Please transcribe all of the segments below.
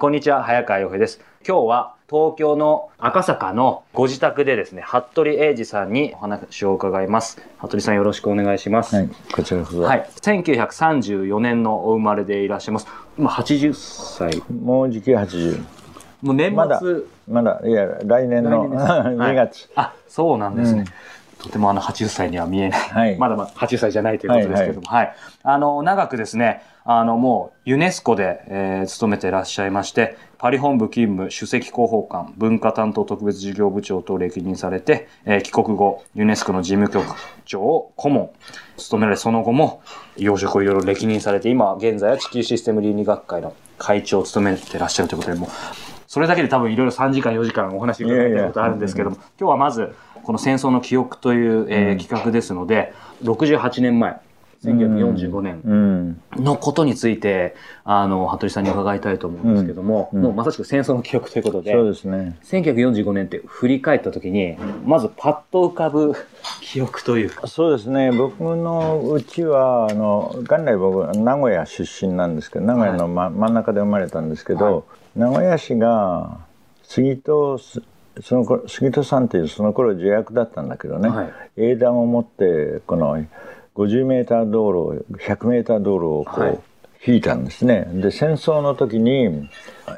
こんにちは、早川洋平です。今日は東京の赤坂のご自宅でですね、服部英二さんにお話を伺います。服部さんよろしくお願いします。はい、こちらこそ。はい。1934年のお生まれでいらっしゃいます。今80歳。もうじき80。もう年末。まだ、まだ、いや、来年の来年です 2月。あ、そうなんですね。うんとてもあの80歳には見えない。はい。まだまだ80歳じゃないということですけれども、はい、あの、長くですね、あの、もうユネスコで、えー勤めていらっしゃいまして、パリ本部勤務、首席広報官、文化担当特別事業部長と歴任されて、えー帰国後、ユネスコの事務局長を顧問、務められ、その後も、要職をいろいろ歴任されて、今現在は地球システム倫理学会の会長を務めていらっしゃるということで、もう、それだけで多分いろいろ3時間4時間お話伺ってることあるんですけども、今日はまず、この戦争の記憶という、えー企画ですので、68年前、1945年うん。のことについて、あの、服部さんに伺いたいと思うんですけども、うん。もうまさしく戦争の記憶ということで、そうですね。1945年って振り返った時に、まずパッと浮かぶ 記憶というか、そうですね。僕のうちは、あの、元来僕、名古屋出身なんですけど、名古屋の、ま真ん中で生まれたんですけど、名古屋市が、杉戸す、その頃、杉戸さんっていうその頃助役だったんだけどね、はい。英断を持って、この50メーター道路、100メーター道路をこう、はい。引いたんですね。で、戦争の時に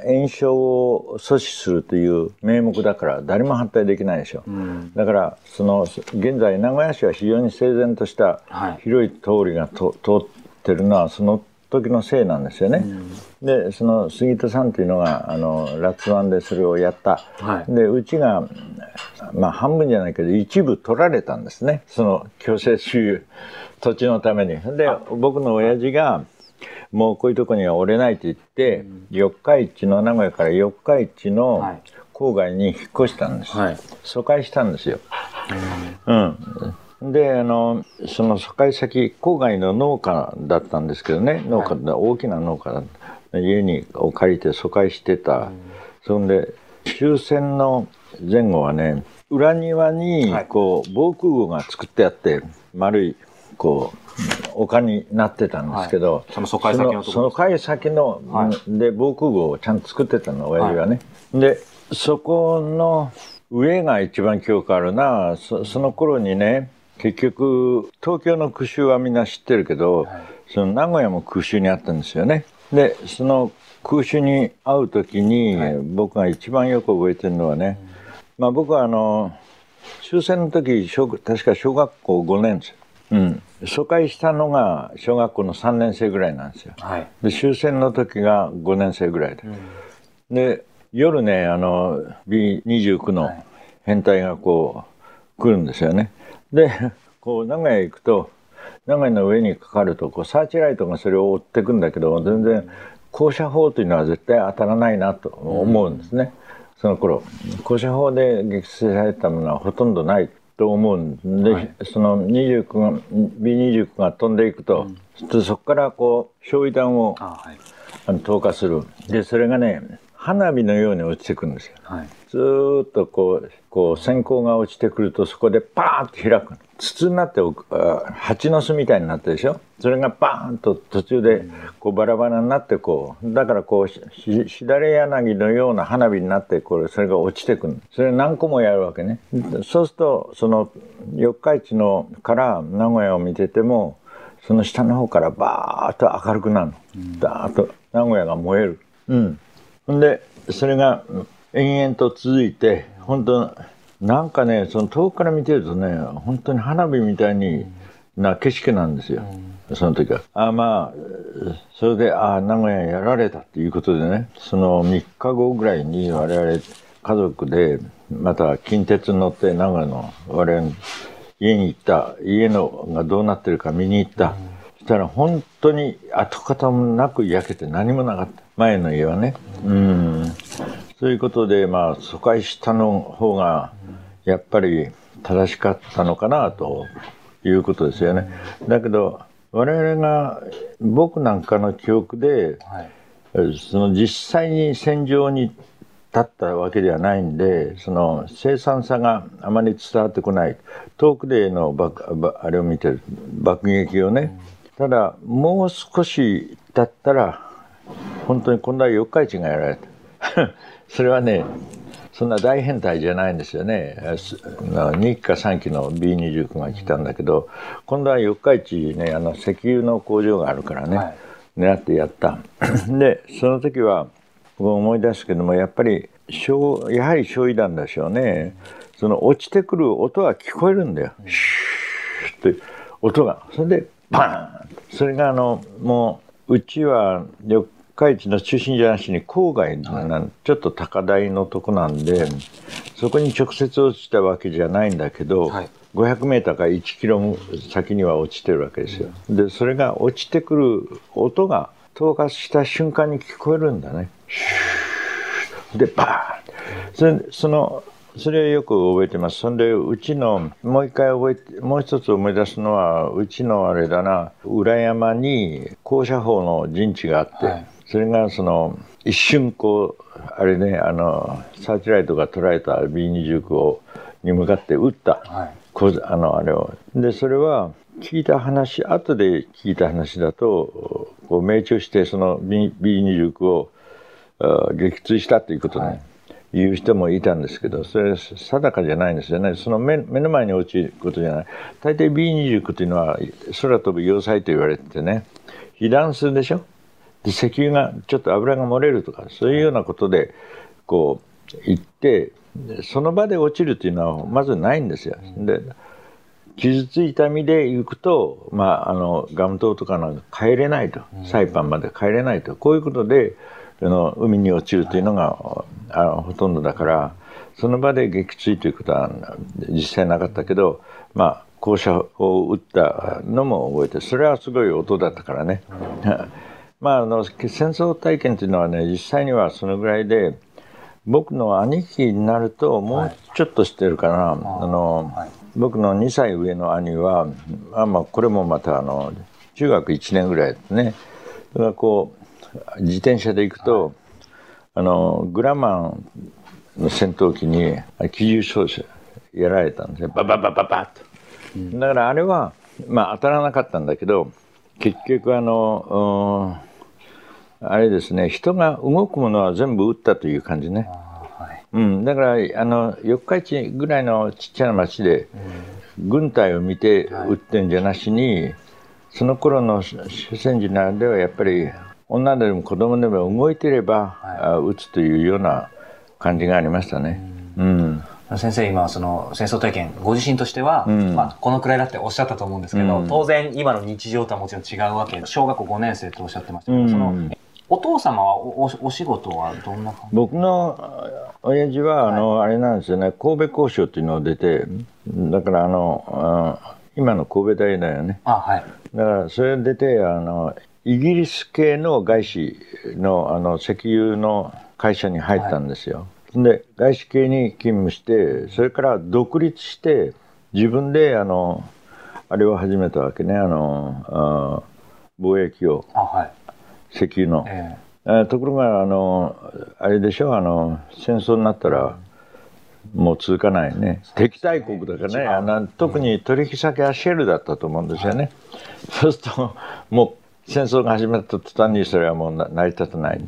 炎症を阻止するという名目だから誰も反対できないでしょ。うん。だからその現在名古屋市は非常に整然としたはい。広い通りがと通ってるのはその時のせいなんですよね。でその杉田さんっていうのがあのラツワンでそれをやった。はいでうちがまあ半分じゃないけど一部取られたんですねその強制収有土地のために。で僕の親父がもうこういうとこには折れないと言って、四日市の名古屋から四日市のはい郊外に引っ越したんです。はい。疎開したんですよ。うん。で、あの、その疎開先、郊外の農家だったんですけどね、農家だ、大きな農家だった。家にを借りて疎開してた。そんで、終戦の前後はね、裏庭にはい、こう、防空壕が作ってあって、丸い、こう、丘になってたんですけど、いその疎開先のその疎開先の、はいで、防空壕をちゃんと作ってたの、親父はね。で、そこの上が一番記憶あるな。そその頃にね、結局、東京の空襲はみんな知ってるけど、その名古屋も空襲にあったんですよね。で、その空襲に会う時に、僕が一番よく覚えてるのはね、まあ僕はあの、終戦の時、小確か小学校5年生。うん。疎開したのが小学校の3年生ぐらいなんですよ。はい。で終戦の時が5年生ぐらいで、で夜ねあの B29 の編隊がこう来るんですよねでこう名古屋行くと名古屋の上にかかるとこうサーチライトがそれを追ってくんだけど全然降射砲というのは絶対当たらないなと思うんですね、その頃降射砲で撃墜されたものはほとんどないと思うんで、はい。その29が B29 が飛んでいくと、そこからこう焼夷弾をあはい。あの投下する。でそれがね花火のように落ちてくるんですよ。はい。ずっとこうこう閃光が落ちてくるとそこでパーンと開く筒になっておくあ蜂の巣みたいになってるでしょ？それがバーンと途中でこうバラバラになってこうだからこうしだれ柳のような花火になってこれそれが落ちてくるそれ何個もやるわけねそうするとその四日市のから名古屋を見ててもその下の方からバーッと明るくなるの。ダーッと名古屋が燃える。うん。で、それがうん延々と続いて、本当なんかね、その遠くから見てるとね、本当に花火みたいにな景色なんですよ。その時は。あまあ、それで、ああ、名古屋やられたっていうことでね、その3日後ぐらいに我々家族で、また近鉄に乗って名古屋の我々の家に行った家のがどうなってるか見に行った、そしたら本当に跡形もなく焼けて何もなかった。前の家はね。うんそういうことでまあ疎開したの方がやっぱり正しかったのかなということですよね。だけど我々が僕なんかの記憶ではい。その実際に戦場に立ったわけではないんでその凄惨さがあまり伝わってこない。遠くでの爆あれを見てる爆撃をね。ただもう少しだったら本当に今度は四日市がやられた。それはねそんな大変態じゃないんですよね。2期か3期の B29 が来たんだけど今度は四日市ねあの石油の工場があるからね、はい、狙ってやった。でその時は僕思い出すけどもやっぱりやはり焼夷弾でしょうね。その落ちてくる音は聞こえるんだよ、シューって音が。それでバーンそれがあのもううちは四日市の中心じゃなしに郊外な、ちょっと高台のとこなんでそこに直接落ちたわけじゃないんだけど、はい、500メーターか1キロ先には落ちてるわけですよ。でそれが落ちてくる音が投下した瞬間に聞こえるんだね。でバーンそれそのそれはよく覚えてます。そんで、うちの、もう一回覚えて、もう一つ思い出すのは、うちのあれだな、裏山に高射砲の陣地があって、はい、それがその、一瞬こう、あれね、あの、サーチライトが捉えた B29 を、に向かって撃った。はい、こあの、あれを。で、それは、聞いた話、後で聞いた話だと、こう命中してその B B29 を撃墜したということね。はい言う人もいたんですけど、それ定かじゃないんですよね。その目目の前に落ちることじゃない。大抵 B29 というのは空飛ぶ要塞と言われててね、被弾するでしょ？で、石油が、ちょっと油が漏れるとか、そういうようなことで、こう、行って、その場で落ちるというのはまずないんですよ。で、傷ついた身で行くと、まあ、あの、ガム島とかの帰れないと。サイパンまで帰れないと。こういうことで、の海に落ちるというのが、あほとんどだからその場で撃墜ということは実際なかったけどまあ校舎を撃ったのも覚えてそれはすごい音だったからね。まあ、あの戦争体験というのはね実際にはそのぐらいで僕の兄貴になるともうちょっと知ってるかな、はい、あの、はい、僕の2歳上の兄はあ、まあ、これもまたあの中学1年ぐらいですね。だからこう自転車で行くと、あのグラマンの戦闘機に機銃照射やられたんですよバババババッと、うん、だからあれはまあ当たらなかったんだけど結局あのあれですね人が動くものは全部撃ったという感じね、はい、うん、だからあの四日市ぐらいのちっちゃな町で、軍隊を見て撃ってんじゃなしに、はい、その頃の主戦時ならではやっぱり女でも子供でも動いてれば、はい、打つというような感じがありましたね。うん、うん、先生今その戦争体験ご自身としては、うん、まあ、このくらいだっておっしゃったと思うんですけど、うん、当然今の日常とはもちろん違うわけで小学校5年生とおっしゃってましたけど、そのお父様はおお仕事はどんな感じ？僕の親父はあの、はい、あれなんですよね。神戸交渉っていうのを出てだからあの今の神戸大だよね。あ、はい、だからそれ出てあのイギリス系の外資のあの石油の会社に入ったんですよ。はい、で外資系に勤務してそれから独立して自分であのあれを始めたわけね。あのあ貿易を、はい、石油の。えー、ところがあのあれでしょ？あの戦争になったら。もう続かないね敵対国だからねあの特に取引先はシェルだったと思うんですよね、はい、そうするともう戦争が始まった途端にそれはもう成り立たない。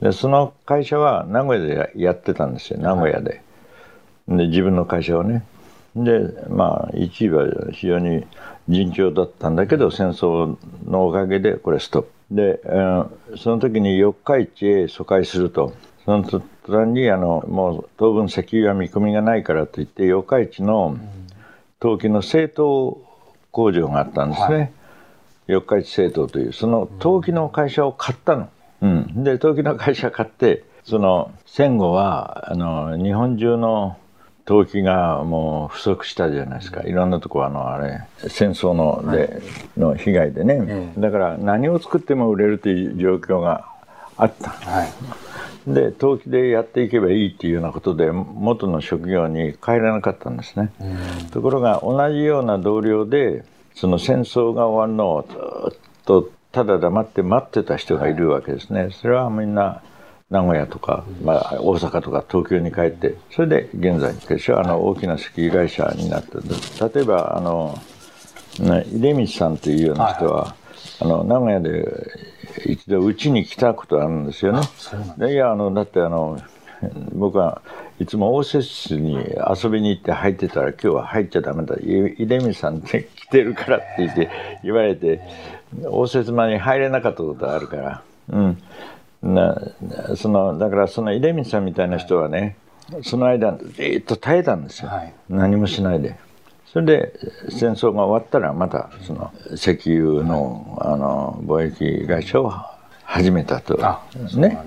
でその会社は名古屋でやってたんですよ名古屋で。で自分の会社をね。でまあ一位は非常に順調だったんだけど戦争のおかげでこれストップ。で、えー、その時に四日市へ疎開すると。その途端にあのもう当分石油は見込みがないからといって四日市の陶器の製陶工場があったんですね。はい四日市製陶というその陶器の会社を買ったの。うん、で陶器の会社買ってその戦後はあの日本中の陶器がもう不足したじゃないですか。いろんなとこあのあれ戦争ので、の被害でね、だから何を作っても売れるという状況があった、はい、で陶器でやっていけばいいっていうようなことで元の職業に帰らなかったんですね、ところが同じような同僚でその戦争が終わるのをずっとただ黙って待ってた人がいるわけですね。それはみんな名古屋とか、まあ、大阪とか東京に帰ってそれで現在でしょあの大きな石油会社になって例えばあの出光さんというような人は、はい、あの名古屋で一度うちに来たことあるんですよね。でいやあのだってあの僕はいつも応接室に遊びに行って入ってたら今日は入っちゃダメだ。出水さんって来てるからって言って言われて応接間に入れなかったことあるから。うんなそのだからその出水さんみたいな人はね、その間ずっと耐えたんですよ、はい、何もしないで。それで戦争が終わったらまたその石油の,、あの貿易会社を始めたと。ね。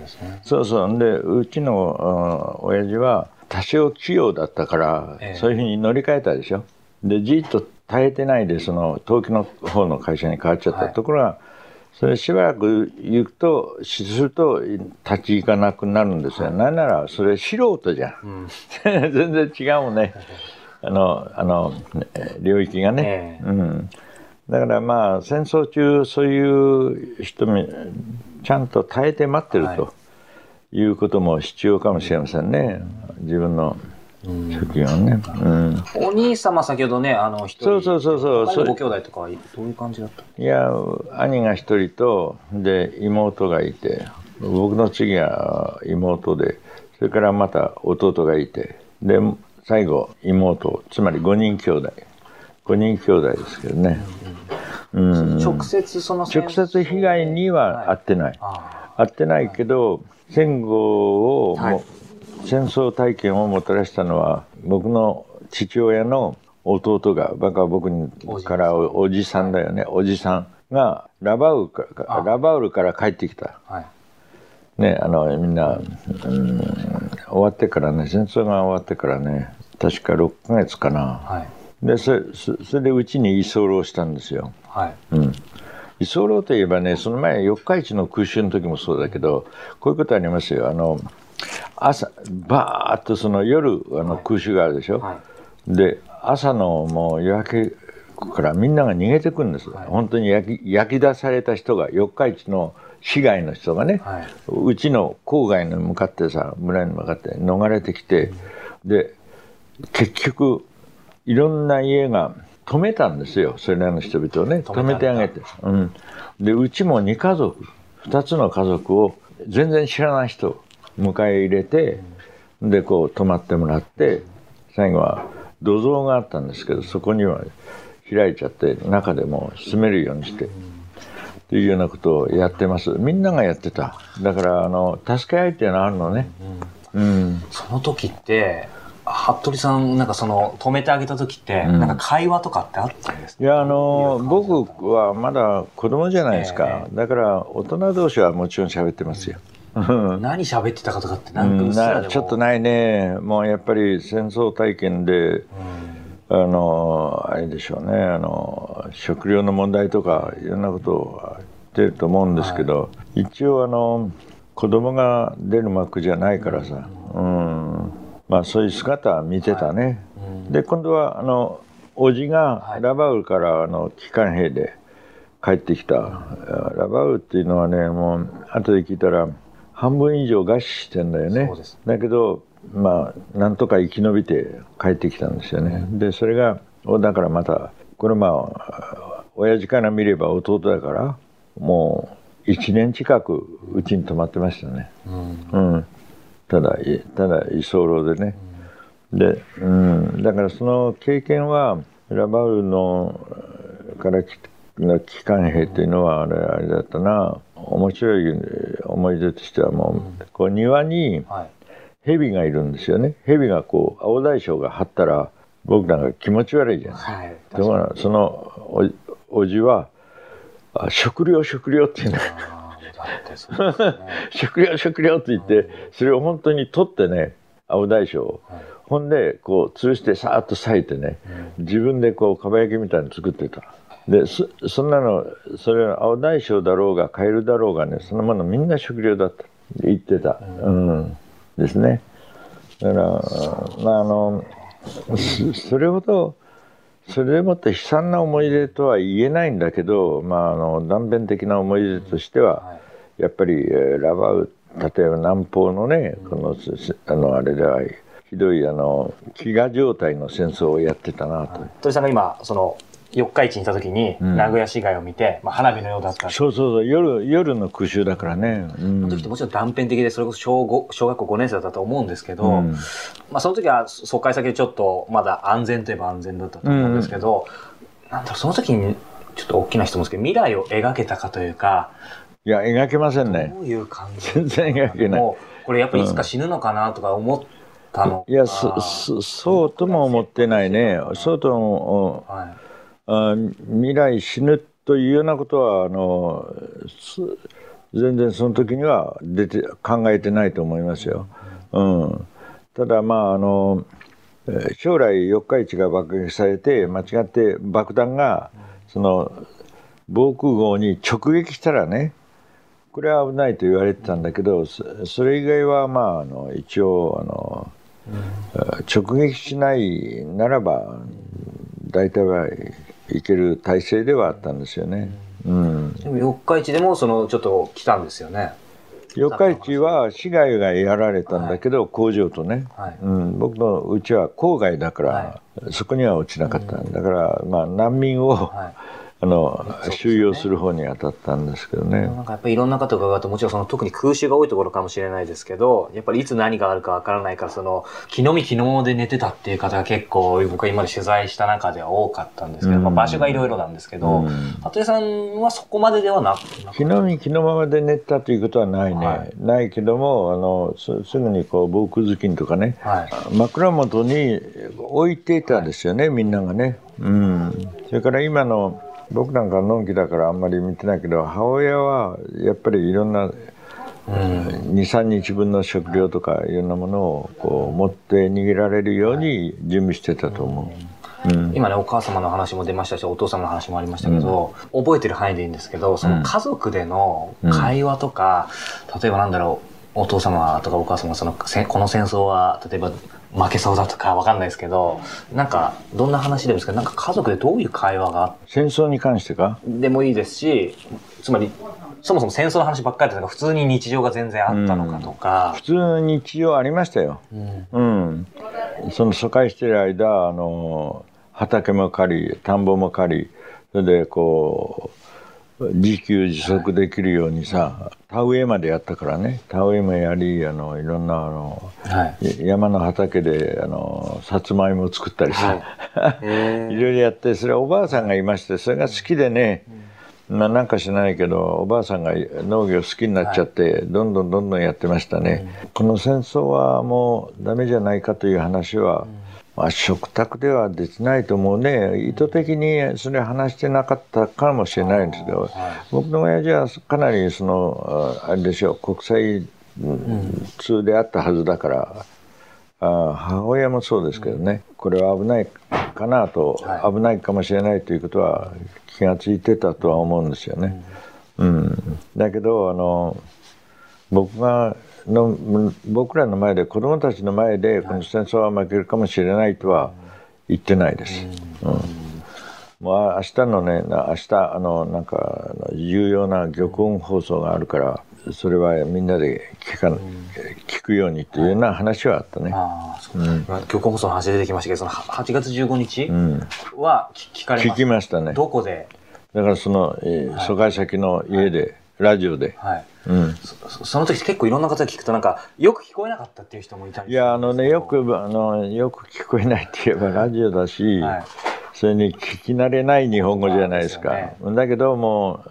そうそうでうちの親父は多少器用だったから、そういうふうに乗り換えたでしょ。でじっと耐えてないでその陶器の方の会社に変わっちゃった、はい、ところがそれしばらく行くとすると立ち行かなくなるんですよ、はい、なんならそれ素人じゃん、うん、全然違うもんね。あのあの領域がね、えー、うん、だからまあ戦争中そういう人もちゃんと耐えて待ってるということも必要かもしれませんね。自分の職業ね、うん、お兄様先ほどねあの一人。そうそうそうそう。ご兄弟とかはどういう感じだった？いや兄が一人とで妹がいて。僕の次は妹でそれからまた弟がいて。で最後妹つまり5人兄弟。5人兄弟ですけどね、うん、直接その直接被害には遭ってない、はい、遭ってないけど戦後をも、はい戦争体験をもたらしたのは僕の父親の弟が僕からおじさん。だよね。おじさんがラバウルからラバウルから帰ってきた、はい、ねあのみんな、うん、終わってからね戦争が終わってからね確か6ヶ月かな、はい、でそれそれでうちに居候したんですよ、はい。うん、居候といえばねその前四日市の空襲の時もそうだけどこういうことありますよ。あの朝バーッとその夜あの空襲があるでしょ、はい、で朝のもう夜明けからみんなが逃げてくるんです、はい、本当に焼き焼き出された人が四日市の市外の人がね、はい、うちの郊外に向かってさ村に向かって逃れてきて、うん、で結局いろんな家が止めたんですよ。それらの人々をね止めてあげて、うん、でうちも2家族2つの家族を全然知らない人迎え入れてでこう泊まってもらって最後は土蔵があったんですけどそこには開いちゃって中でも住めるようにしてっていうようなことをやってます。みんながやってた。だからあの助け合いっていうのはあるのね、うん、うん、その時って服部さんなんかその止めてあげた時って、うん、なんか会話とかってあったんですか？いやあの僕はまだ子供じゃないですか、えー、だから大人同士はもちろん喋ってますよ、何喋ってたかとかってなんかちょっとないね。もうやっぱり戦争体験で、あのあれでしょうね。あの食料の問題とかいろんなことを言ってると思うんですけど、はい、一応あの子供が出る幕じゃないからさ、うん、まあそういう姿は見てたね、はい。うん、で今度はあの叔父がラバウルからあの機関兵で帰ってきた、ラバウルっていうのはねもう後で聞いたら半分以上餓死してんだよね。だけどまあなんとか生き延びて帰ってきたんですよね、でそれがだからまたこれまあ親父から見れば弟だからもう1年近くうちに泊まってましたね、うん、うん、ただただ居候でね、うん、で、うん、だからその経験はラバウルのから来の機関兵っていうのはあれあれだったな面白い思い出としてはもう、こう庭に蛇がいるんですよね。蛇がこう青大将が張ったら僕なんか気持ち悪いじゃない、はい、だからそのおおじは「食料食料」って言うの 食料食料って言ってそれを本当に取ってね青大将を、はい、ほんでこう吊るしてさーっと裂いてね、自分でこうかば焼きみたいに作ってた。でそそんなのそれは青大将だろうがカエルだろうがねそのものみんな食料だった言ってた、うん、うん、ですね。だからまああのそれほどそれでもって悲惨な思い出とは言えないんだけど、まあ、あの断片的な思い出としては、やっぱりラバウ例えば南方のねこのあのあれではひどいあの飢餓状態の戦争をやってたなと。鳥さんが今その四日市にいた時に、名古屋市街を見て、まあ、花火のようだった。そうそうそう。夜夜の空襲だからね、うん、その時ってもちろん断片的でそれこそ小小学校5年生だったと思うんですけど、うん、まあ、その時は疎開先でちょっとまだ安全といえば安全だったと思うんですけど、うん、なんだろうその時にちょっと大きな質問ですけど未来を描けたかというかいや描けませんね。どういう感じ？全然描けない。これやっぱりいつか死ぬのかなとか思ったのいやそそうとも思ってないね。そうとも、はいあ未来死ぬというようなことはあの全然その時には出て考えてないと思いますよ。うん、ただまああの将来四日市が爆撃されて間違って爆弾がその防空壕に直撃したらねこれは危ないと言われてたんだけどそれ以外はまああの一応あの、直撃しないならば大体はいける体制ではあったんですよね。うん、でも四日市でもそのちょっと来たんですよね。四日市は市街がやられたんだけど、はい、工場とね、はい、うん、僕のうちは郊外だから、はい、そこには落ちなかった、うん、だからまあ難民を、あの、収容する方に当たったんですけどね。なんかやっぱりいろんな方が伺うと、もちろんその特に空襲が多いところかもしれないですけど、やっぱりいつ何があるかわからないから、その、気のみ気ので寝てたっていう方が結構、僕は今まで取材した中では多かったんですけど、うん、まあ場所がいろいろなんですけど、うん、さんはそこまでではなく気のみ気のままで寝たということはないね。はい、ないけども、あの、すすぐにこう、防空頭巾とかね、はい、枕元に置いていたんですよね、はい、みんながね。うん。それから今の、僕なんかのんきだからあんまり見てないけど母親はやっぱりいろんな、23日分の食料とかいろんなものをこう持って逃げられるように準備してたと思う。うん、今ねお母様の話も出ましたしお父様の話もありましたけど、うん、覚えてる範囲でいいんですけどその家族での会話とか、うん、例えばなんだろうお父様とかお母様そのこの戦争は例えば負けそうだとかわかんないですけど、なんか、どんな話でもいいですけど、なんか家族でどういう会話が？戦争に関してか？でもいいですし、つまり、そもそも戦争の話ばっかりだったか、普通に日常が全然あったのかとか。うん、普通の日常ありましたよ。うん。うん、その疎開してる間、あの、畑も借り、田んぼも借り、それでこう、自給自足できるようにさ、田植えまでやったからね。田植えもやりあのいろんなあの、はい、山の畑であのさつまいも作ったりさ、はい、いろいろやってそれはおばあさんがいましてそれが好きでね、まあ、なんかしないけどおばあさんが農業好きになっちゃって、はい、どんどんどんどんやってましたね、うん、この戦争はもうダメじゃないかという話は、うんまあ、食卓ではできないと思うね。意図的にそれ話してなかったかもしれないんですけど、はい、僕の親父はかなりそのあれでしょう国際通であったはずだから、あ母親もそうですけどね、これは危ないかなと、はい、危ないかもしれないということは気が付いてたとは思うんですよね。うん、うん、だけどあの僕がの僕らの前で子供たちの前でこの戦争は負けるかもしれないとは言ってないです。うん、もう明日のね明日あのなんか重要な玉音放送があるからそれはみんなで聞か、聞くようにっていうような話はあったね。あうん、玉音放送の話出てきましたけどその8月15日は聞かれま聞きましたね。どこで？だからその、えー、疎開先の家で、ラジオで。はいうん、そその時結構いろんな方聞くとなんかよく聞こえなかったっていう人もいたりいやあのねよくあのよく聞こえないって言えばラジオだし、はい、それに聞き慣れない日本語じゃないですか。ね、だけども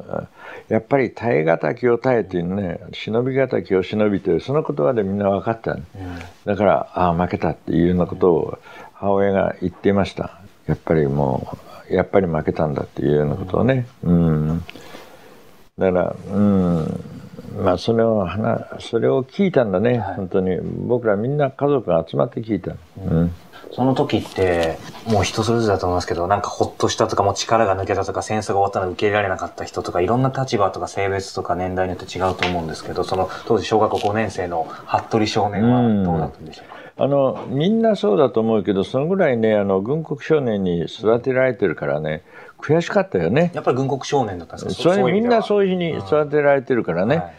やっぱり耐え難きを耐えてね忍び難きを忍びというその言葉でみんな分かった、うん、だからああ負けたっていうようなことを母親が言っていました。やっぱりもうやっぱり負けたんだっていうようなことをね、うん、うん、だからうんまあそれをそれを聞いたんだね、はい、本当に。僕らみんな家族が集まって聞いた、うん、その時ってもう人それぞれだと思いますけどなんかほっとしたとかもう力が抜けたとか戦争が終わったの受け入れられなかった人とかいろんな立場とか性別とか年代によって違うと思うんですけどその当時小学校5年生の服部少年はどうだったんでしょうか、うん、あのみんなそうだと思うけどそのぐらいねあの軍国少年に育てられてるからね悔しかったよね。やっぱり軍国少年だったんですか？それみんなそういうふうに育てられてるからね、はい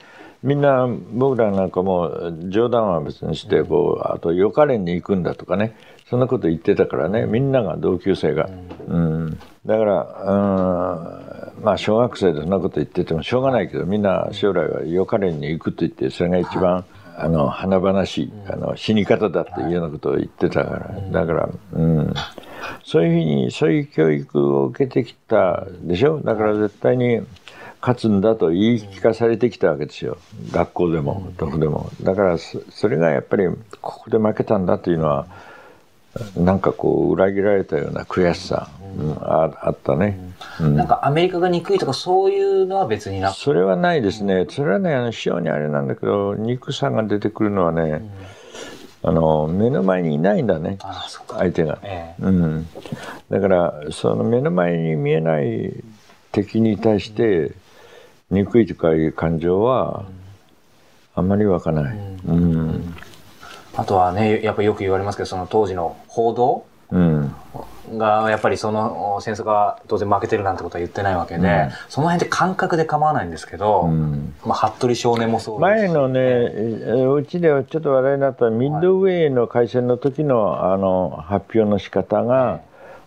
みんな僕らなんかも冗談は別にしてこうあと予科練に行くんだとかね。そんなこと言ってたからね。みんなが同級生が、うん、だからうん。まあ小学生でそんなこと言っててもしょうがないけどみんな将来はヨカレンに行くと言ってそれが一番、あの華々しいあの死に方だっていうようなことを言ってたから、だから、うん、そういうふうにそういう教育を受けてきたでしょ？だから絶対に勝つんだと言い聞かされてきたわけですよ。学校でもどこでも。だからそれがやっぱりここで負けたんだというのはなんかこう裏切られたような悔しさ、うん、ああったね、うん、なんかアメリカが憎いとかそういうのは別になそれはないですね。それはねあの非常にあれなんだけど憎さが出てくるのはね、あの目の前にいないんだね相手が、ええ、うん、だからその目の前に見えない敵に対して憎いとかいう感情はあんまり湧かない、うん、うん、あとはねやっぱよく言われますけどその当時の報道、うん。がやっぱりその戦争が当然負けてるなんてことは言ってないわけで、うん、その辺で感覚で構わないんですけど、うん、まあ、服部少年もそう前のねうちではちょっと話題になったミッドウェイの開戦の時のあの発表の仕方が、はい、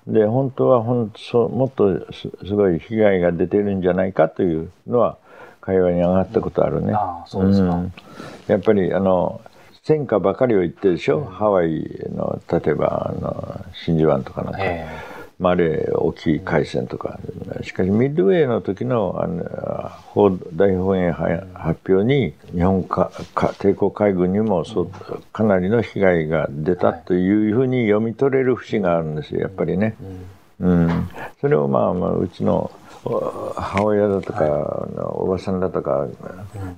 で本当は本当もっとすごい被害が出てるんじゃないかというのは会話に上がったことあるね。あそうですか、やっぱりあの戦火ばかりを言ってるでしょ、うん、ハワイの例えばあの真珠湾とかなんか、マレー沖海戦とか、しかしミッドウェーの時のあの大本営発表に日本か抵抗海軍にもそかなりの被害が出たというふうに読み取れる節があるんですよやっぱりね。うん、それをまあ、まあ、うちの母親だとか、はい、おばさんだとか、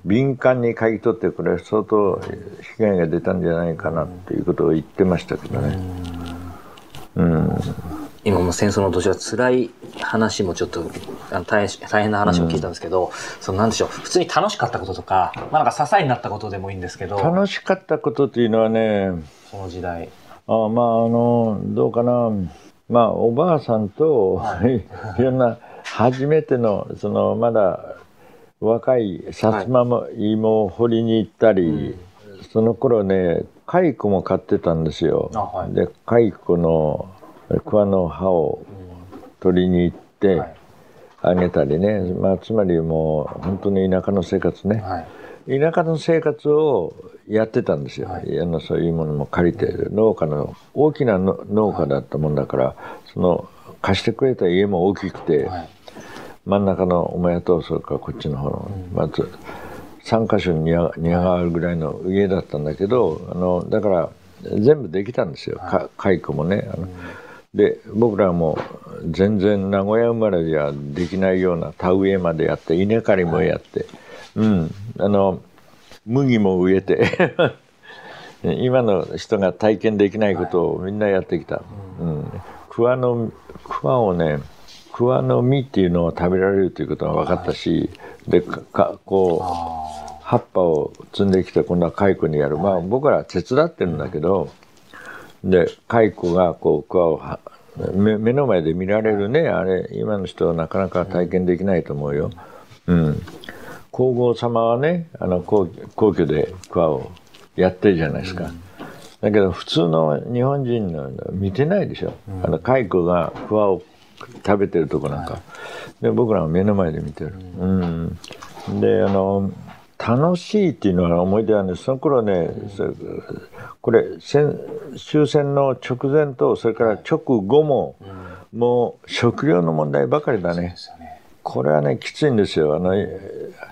敏感に嗅ぎ取ってこれ相当被害が出たんじゃないかなっていうことを言ってましたけどね。うん、今も戦争の年は辛い話もちょっとあの大変大変な話も聞いたんですけど、うん、そのなんでしょう。普通に楽しかったこととか,、まあ、なんか支えになったことでもいいんですけど。楽しかったことというのはねその時代。あまああのどうかな。まあおばあさんと、はい、いろんな初めてのそのまだ若いさつまいもを掘りに行ったり、はい、その頃ね蚕も買ってたんですよ。はい、で蚕の桑の葉を取りに行ってあげたりね、まあ、つまりもう本当に田舎の生活ね、はい、田舎の生活をやってたんですよ、はい、あのそういうものも借りて農家の大きな農家だったもんだから、その貸してくれた家も大きくて、はい、真ん中の母屋とそれからこっちの方の、うん、まず3か所に庭があるぐらいの家だったんだけどあのだから全部できたんですよ、はい、蚕もねあの、うん、で僕らも全然名古屋生まれじゃできないような田植えまでやって稲刈りもやって、はい、うん。あの麦も植えて 今の人が体験できないことをみんなやってきた、うん、桑の桑をね桑の実っていうのを食べられるということが分かったし、でかこう葉っぱを摘んできて今度は蚕にやる。まあ僕ら手伝ってるんだけどで蚕がこう桑を目目の前で見られるねあれ今の人はなかなか体験できないと思うよ。うん、皇后様はねあの皇皇居で桑をやってるじゃないですか。だけど普通の日本人の見てないでしょ。あの蚕が桑を食べてるとこなんか、はい、で僕らは目の前で見てる、うん、であの楽しいっていうのは思い出はねその頃ね、これ戦終戦の直前とそれから直後も、もう食料の問題ばかりだね。これはねきついんですよ。あの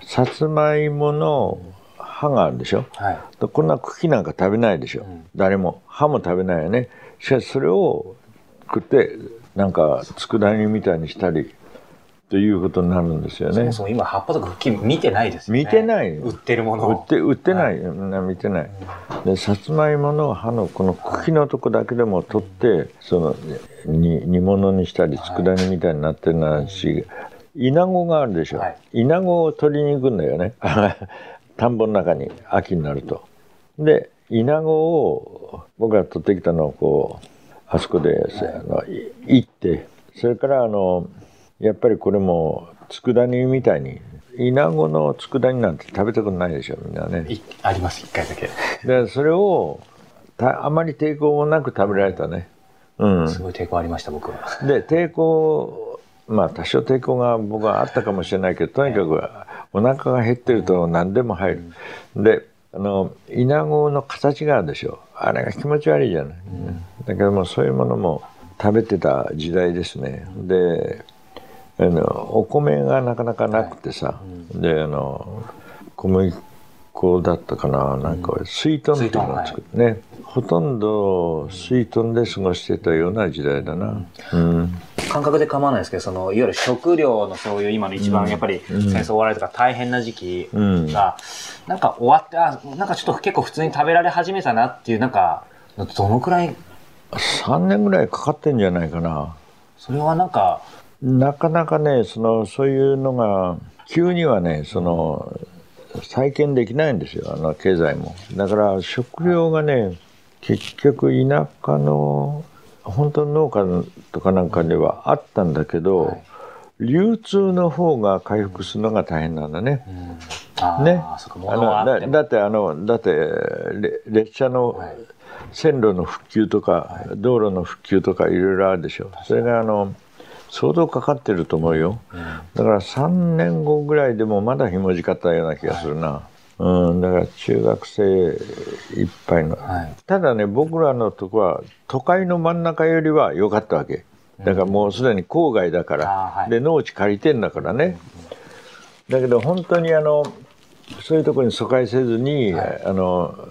さつまいもの葉があるでしょ、はい、こんな茎なんか食べないでしょ、うん、誰も。葉も食べないよね。しかしそれを食ってなんか佃煮みたいにしたりということになるんですよね。そもそも今葉っぱとか茎見てないですよね。見てない。売ってるもの売って売ってない、はい、見てない。でさつまいもの葉のこの茎のとこだけでも取って、そのに煮物にしたり佃煮みたいになってるなし、イナゴがあるでしょ。はい、イナゴを取りに行くんだよね。田んぼの中に秋になると。でイナゴを僕が取ってきたのをこうあそこで、あの行ってそれからあのやっぱりこれも佃煮みたいにイナゴの佃煮なんて食べたことないでしょみんなね。あります。一回だけ。でそれをたあまり抵抗もなく食べられたね。うん。すごい抵抗ありました僕は。で抵抗まあ多少抵抗が僕はあったかもしれないけどとにかくお腹が減ってると何でも入る。であのイナゴの形があるでしょ。あれが気持ち悪いじゃない、だけどもそういうものも食べてた時代ですね。であのお米がなかなかなくてさ、であの小麦粉だったかな。なんか水豚っていうのを作ってね、ほとんど水遁で過ごしてたような時代だな。うん、感覚で構わないですけど、そのいわゆる食料のそういう今の一番やっぱり戦争終わられとか大変な時期が、うん、なんか終わって、あ、なんかちょっと結構普通に食べられ始めたなっていう、なんか、どのくらい ?3 年ぐらいかかってんじゃないかな。それはなんか、なかなかね、その、そういうのが、急にはね、その、再建できないんですよ、あの経済も。だから食料がね、結局田舎の本当の農家とかなんかではあったんだけど、はい、流通の方が回復するのが大変なんだね。うん、ねあのだだってあのだって列車の線路の復旧とか、はい、道路の復旧とかいろいろあるでしょ。それがあの相当かかってると思うよ。うん、だから3年後ぐらいでもまだひもじかったような気がするな。はい。うん、だから中学生いっぱいの、はい、ただね僕らのとこは都会の真ん中よりは良かったわけ。だからもうすでに郊外だから、はい、で農地借りてんだからね、だけど本当にあのそういうところに疎開せずに、はい、あの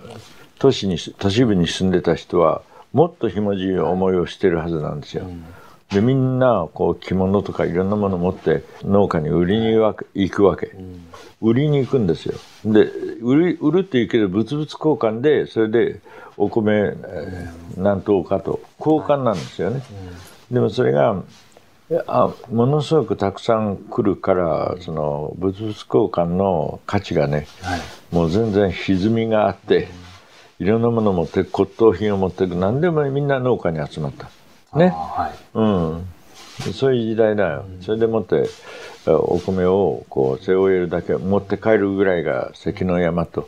都市に都市部に住んでた人はもっとひもじい思いをしてるはずなんですよ。うんでみんなこう着物とかいろんなもの持って農家に売りに行くわけ、うん、売りに行くんですよ。で売る売るっていうけど物々交換でそれでお米、えー、何等かと。交換なんですよね、うん、でもそれがあものすごくたくさん来るからその物々交換の価値がね、はい、もう全然歪みがあっていろんなものを持って骨董品を持ってる何でもみんな農家に集まった。ね、はい、うん、そういう時代だよ、それでもってお米をこう背負えるだけ持って帰るぐらいが関の山と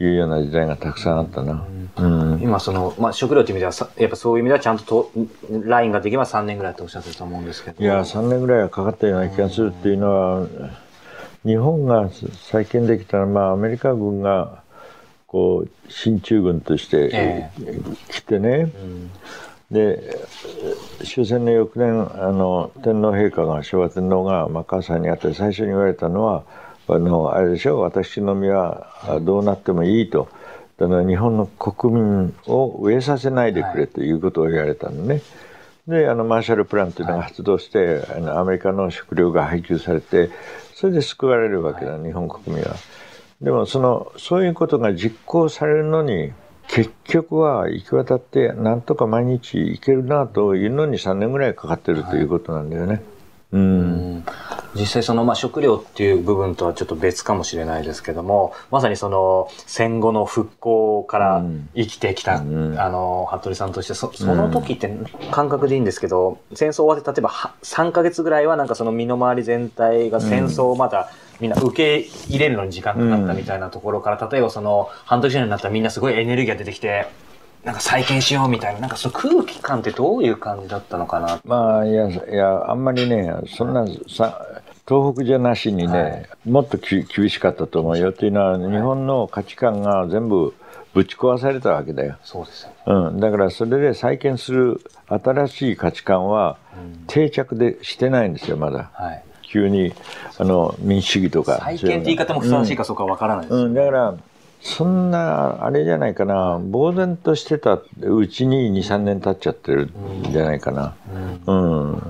いうような時代がたくさんあったな、うん、今その、まあ、食料という意味ではやっぱそういう意味ではちゃんととラインができれば3年ぐらいとおっしゃってると思うんですけど。いや3年ぐらいはかかったような気がするっていうのは、日本が再建できたら、まあ、アメリカ軍がこう進駐軍として来てね、えで終戦の翌年あの天皇陛下が昭和天皇がマッカーサーに会って最初に言われたのはあのあれでしょ私の身はどうなってもいいとだから日本の国民を飢えさせないでくれということを言われたのね。であのマーシャルプランというのが発動して、あのアメリカの食料が配給されてそれで救われるわけだ、日本国民は。でもそのそういうことが実行されるのに結局は行き渡ってなんとか毎日行けるなというのに3年ぐらいかかってるということなんだよね。はいうん、実際その、まあ、食料っていう部分とはちょっと別かもしれないですけどもまさにその戦後の復興から生きてきた、うん、あの服部さんとしてそその時って感覚でいいんですけど戦争終わって例えば3か月ぐらいはなんかその身の回り全体が戦争をまだ、みんな受け入れるのに時間かかったみたいなところから、例えばその半年になったらみんなすごいエネルギーが出てきてなんか再建しようみたいな、なんかその空気感ってどういう感じだったのかな？まあ、いや、いや、あんまりね、そんなさ、東北じゃなしにね、はい、もっと厳しかったと思うよ。というのは、日本の価値観が全部ぶち壊されたわけだよ。そうですよ、ね、うん。だからそれで再建する新しい価値観は定着でしてないんですよ、まだ。はい、急にあの民主主義とか。再建って言い方もふさわしいかそうかわからないです、ね、うん、だからそんなあれじゃないかな。呆然としてたうちに23年経っちゃってるんじゃないかな、うん、うん、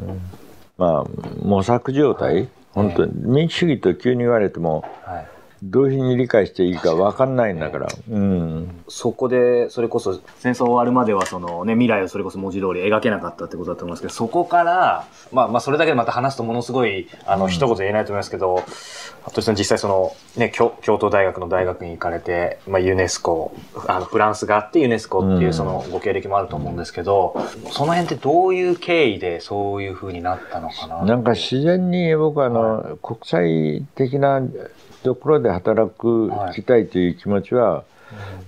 まあ模索状態？本当に。民主主義と急に言われても、はいどういうふうに理解していいか分かんないんだから、うん、そこでそれこそ戦争終わるまではその、ね、未来をそれこそ文字通り描けなかったってことだと思いますけどそこから、まあ、まあそれだけでまた話すとものすごいあの、うん、一言言えないと思いますけど服部さん実際その、ね、京京都大学の大学に行かれて、まあ、ユネスコあのフランスがあってユネスコっていうそのご経歴もあると思うんですけど、うん、その辺ってどういう経緯でそういうふうになったのかななんか自然に僕はあの、はい、国際的なところで働く、きたいという気持ちは、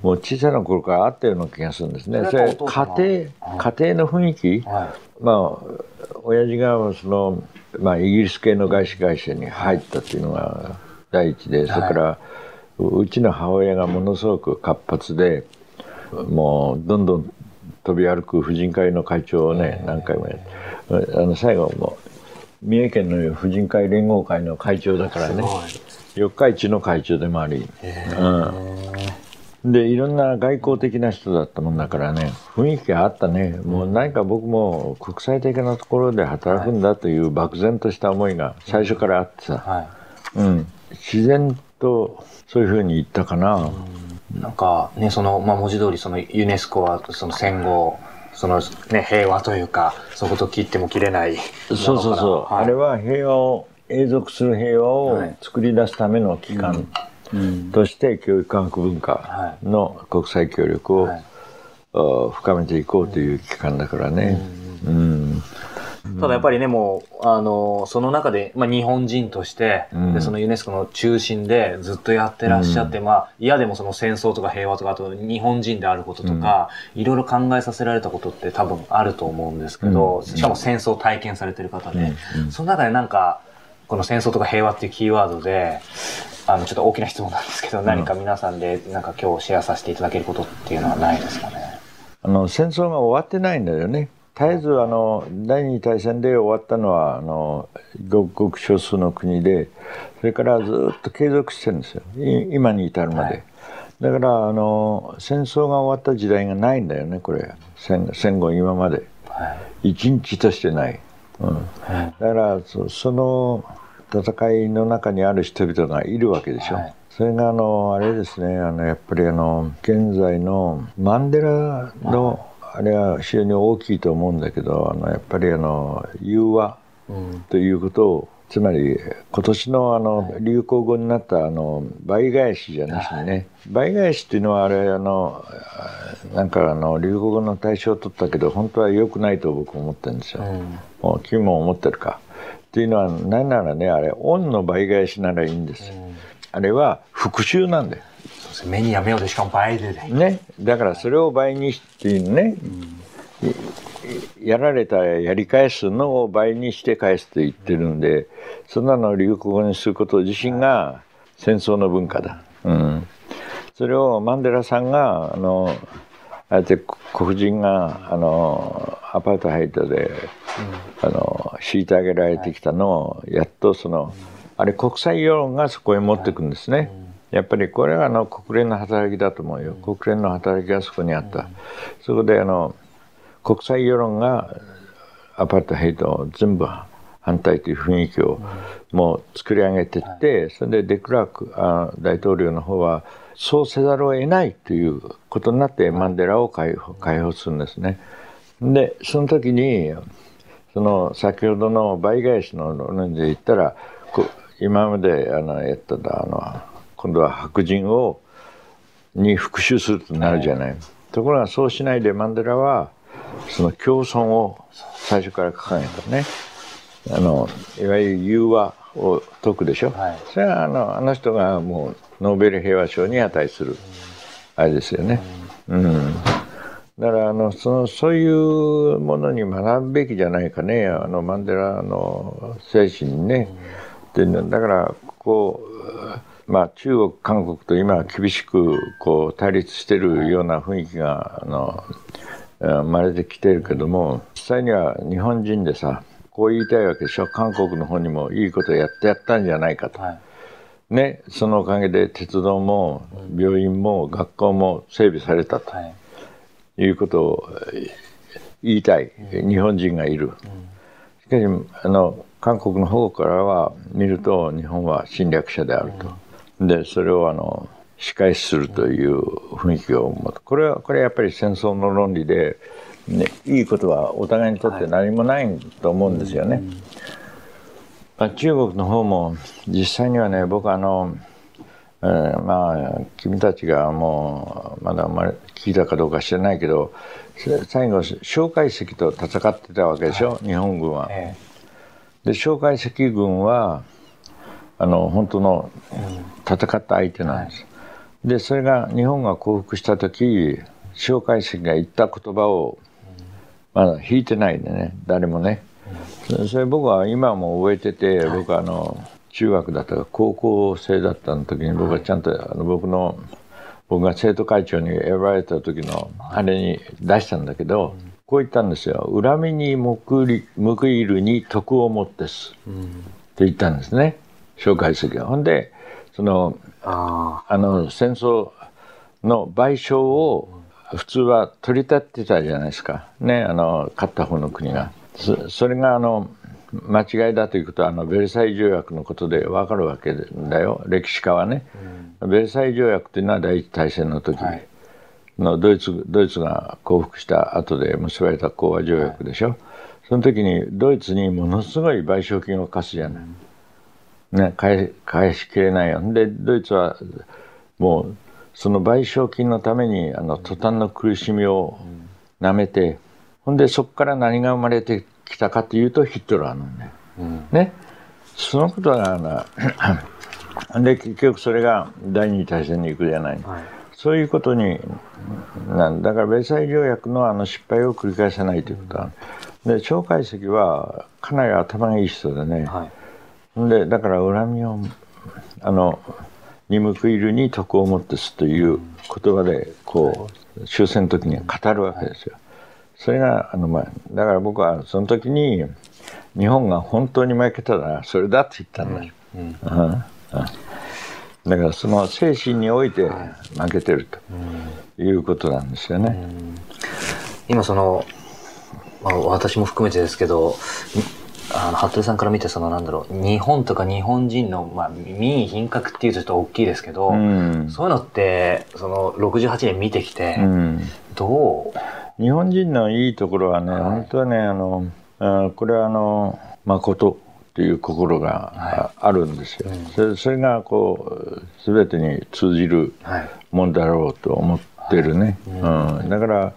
もう小さな頃からあったような気がするんですね。それ家庭、家庭の雰囲気、まあ、親父がその、まあ、イギリス系の外資会社に入ったっていうのが第一で、それから、うちの母親がものすごく活発でもうどんどん飛び歩く婦人会の会長をね何回もやってあの最後も三重県の婦人会連合会の会長だからね四日市の会長でもあり、うん、でいろんな外交的な人だったもんだからね。雰囲気があったね。もう何か僕も国際的なところで働くんだという漠然とした思いが最初からあってさ、はい、うん、自然とそういうふうに言ったかな。なんかね、その、まあ、文字通りそのユネスコはその戦後、そのね、平和というか、そこと切っても切れないそうそうそう、はい、あれは平和を、永続する平和を作り出すための機関として教育科学文化の国際協力を、はい、深めていこうという機関だからね。ただやっぱりね、もう、あの、その中で、まあ日本人として、うん、で、そのユネスコの中心でずっとやってらっしゃって、うん、まあ嫌でもその戦争とか平和とか、あと日本人であることとか、いろいろ考えさせられたことって多分あると思うんですけど、しかも戦争を体験されてる方で、その中でなんか、この戦争とか平和っていうキーワードで、あの、ちょっと大きな質問なんですけど、何か皆さんで、なんか今日シェアさせていただけることっていうのはないですかね？あの、戦争が終わってないんだよね。絶えずあの第二次大戦で終わったのはあのごくごく少数の国でそれからずっと継続してるんですよ。今に至るまで、はい、だからあの戦争が終わった時代がないんだよねこれ。戦戦後今まで、はい、一日としてない、うん、はい、だからそその戦いの中にある人々がいるわけでしょ、はい、それがあのあれですねあのやっぱりあの現在のマンデラのあれは非常に大きいと思うんだけどあのやっぱりあの融和ということを、つまり今年のあの流行語になったあの倍返しじゃなしにね、倍返しっていうのはあれあのなんかあの流行語の対象を取ったけど本当は良くないと僕思ってるんですよ。もう君も思ってるか。っていうのは何ならねあれ恩の倍返しならいいんです。あれは復讐なんだよ。目にやめようでしかも倍でね。だからそれを倍にしてね、うん、やられたやり返すのを倍にして返すと言ってるんで、そんなのを流行語にすること自身が戦争の文化だ。うん。それをマンデラさんが、あの、あえて黒人が、あの、アパートハイトで、うん、あの、虐げられてきたのを、やっとその、あれ国際世論がそこへ持っていくんですね。やっぱりこれはあの国連の働きだと思うよ国連の働きがそこにあった、そこであの国際世論がアパルトヘイトを全部反対という雰囲気をもう作り上げていって、それでデクラークあ大統領の方はそうせざるを得ないということになってマンデラを解放解放するんですね。でその時にその先ほどの倍返しの論で言ったら今まであのやってたあの今度は白人をに復讐するとなるじゃない、ところがそうしないでマンデラはその共存を最初から掲げたね。あのいわゆる融和を説くでしょ、はい、それはあのあの人がもうノーベル平和賞に値する。あれですよね、うん、うん、だからあのそのそういうものに学ぶべきじゃないかね。あのマンデラの精神にね、うん、でだからこうまあ、中国、韓国と今厳しくこう対立しているような雰囲気があの生まれてきてるけども実際には日本人でさこう言いたいわけでしょ？韓国の方にもいいことやってやったんじゃないかと、はい、ね、そのおかげで鉄道も病院も学校も整備されたと、はい、いうことを言いたい日本人がいる。しかしあの韓国の方からは見ると日本は侵略者であると。でそれをあの仕返しするという雰囲気を持つこれはこれはやっぱり戦争の論理で、ね、いいことはお互いにとって何もないと思うんですよね。まあ、中国の方も実際にはね僕あの、えー、まあ君たちがもうまだま聞いたかどうか知らないけど最後蒋介石と戦ってたわけでしょ、はい、日本軍は。で蒋介石軍はあの本当の戦った相手なんです。でそれが日本が降伏した時蒋介石が言った言葉をまだ引いてないんでね誰もね。それ僕は今も覚えてて、僕はあの中学だったか高校生だったの時に僕はちゃんとあの僕の僕が生徒会長に選ばれた時のあれに出したんだけど、こう言ったんですよ「恨みに報い報いるに徳をもってす」って言ったんですね。蒋介石は。ほんでそのあの戦争の賠償を普通は取り立てたじゃないですか。ねあの勝った方の国が。それがあの間違いだということはあのベルサイユ条約のことで分かるわけだよ。歴史家はね、うん、ベルサイユ条約というのは第一大戦の時のドイツドイツが降伏した後で結ばれた講和条約でしょ、はい、その時にドイツにものすごい賠償金を課すじゃない、ね、返返しきれないよ。でドイツはもうその賠償金のためにあの途端の苦しみをなめて、ほんでそこから何が生まれてきたかというとヒットラーなんだよ。うん、ね。そのことがな で結局それが第二次大戦に行くじゃない、はい、そういうことになんだからベルサイユ条約のあの失敗を繰り返さないということは、で蒋介石はかなり頭がいい人でね、はい、でだから恨みをあのに報いるに徳をもってすという言葉でこう終戦の時に語るわけですよ。それがあの、まあ、だから僕はその時に日本が本当に負けたらそれだって言ったんだよ。うんうんだからその精神において負けてるということなんですよね。今その、まあ、私も含めてですけどあの服部さんから見てそのなんだろう日本とか日本人の、まあ、民意品格っていうとちょっと大きいですけど、うん、そういうのってその68年見てきて、うん、どう？日本人のいいところはね、はい、本当はねあのあこれはあの誠っていう心があるんですよ、はいうん、それそれがこう全てに通じるもんだろうと思ってるね、はい、うん、だから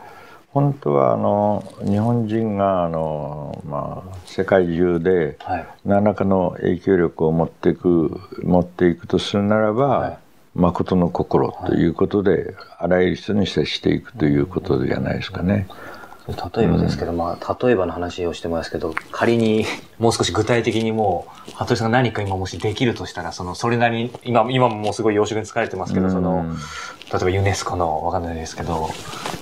本当はあの日本人があの、まあ、世界中で何らかの影響力を持っていく持っていくとするならば、誠の心ということで、あらゆる人に接していくということじゃないですかね。例えばですけど、うん、まあ、例えばの話をしてますけど、仮にもう少し具体的にもう、服部さんが何か今もしできるとしたら、その、それなりに、今、今ももうすごい養殖に疲れてますけど、うん、その、例えばユネスコの、わかんないですけど、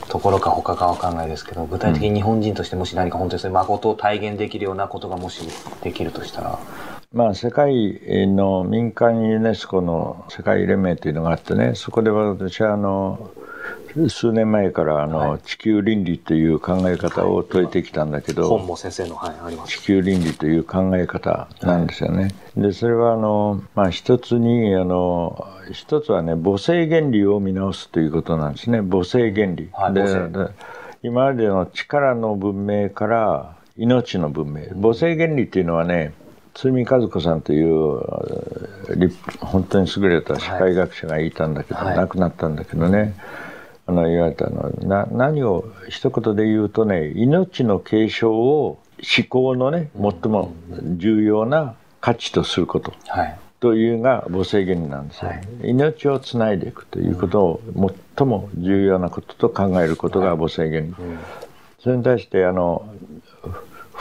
ところか他かわかんないですけど、具体的に日本人としてもし何か本当にそれ誠を体現できるようなことがもしできるとしたら、まあ、世界の民間ユネスコの世界連盟というのがあってねそこで私はあの数年前からあの、地球倫理という考え方を説いてきたんだけど、本も先生の、はい、あります。地球倫理という考え方なんですよね。でそれはあの、まあ、一つにあの一つはね母性原理を見直すということなんですね。母性原理。はい、で今までの力の文明から命の文明。母性原理っていうのはね鶴見和子さんという本当に優れた社会学者がいたんだけど、はい、亡くなったんだけどねあの言われたのな何を一言で言うとね命の継承を思考のね最も重要な価値とすること、はい、というが母性原理なんですよ、はい、命をつないでいくということを最も重要なことと考えることが母性原理、それに対してあの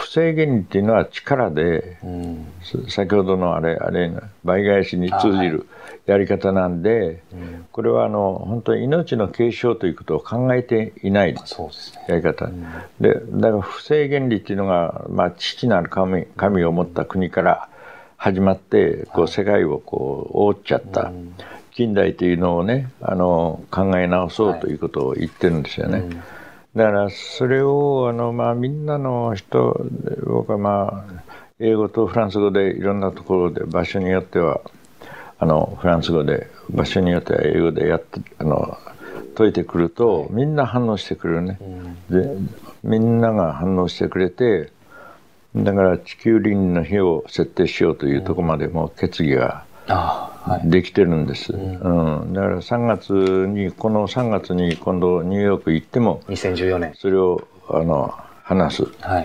不正原理っていうのは力で、うん、先ほどのあれあれ倍返しに通じるやり方なんで、はいこれはあの本当に命の継承ということを考えていないやり方、で、ね。うん、だから不正原理っていうのが、まあ、父なる神神を持った国から始まってこう世界をこう覆っちゃった。近代というのをねあの考え直そうということを言ってるんですよね。はいだからそれをあの、まあ、みんなの人僕はまあ英語とフランス語でいろんなところで場所によってはあのフランス語で場所によっては英語でやってあの解いてくるとみんな反応してくれるね。でみんなが反応してくれてだから地球倫理の日を設定しようというところまでも決議ができてるんです、うん、うん、だから3月にこの3月に今度ニューヨーク行っても2014年。それをあの話す、は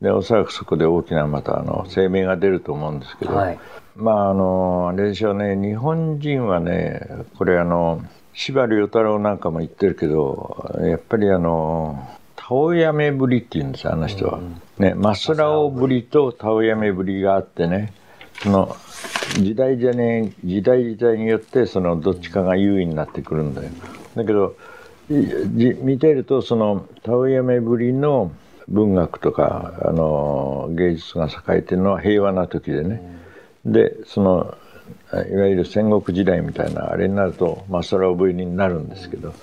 い、でおそらくそこで大きなまたあの声明が出ると思うんですけど、はい、まああのあれでしょうね。日本人はねこれあの司馬遼太郎なんかも言ってるけどやっぱりあの倒タオヤメブリって言うんですあの人は。ね、マスラオブリとタオヤメブリがあってね、その時代じゃね時代時代によってそのどっちかが優位になってくるんだよ。だけど見てるとそのタオヤメブリの文学とかあの芸術が栄えてるのは平和な時でね。でそのいわゆる戦国時代みたいなあれになるとマスラオブリになるんですけど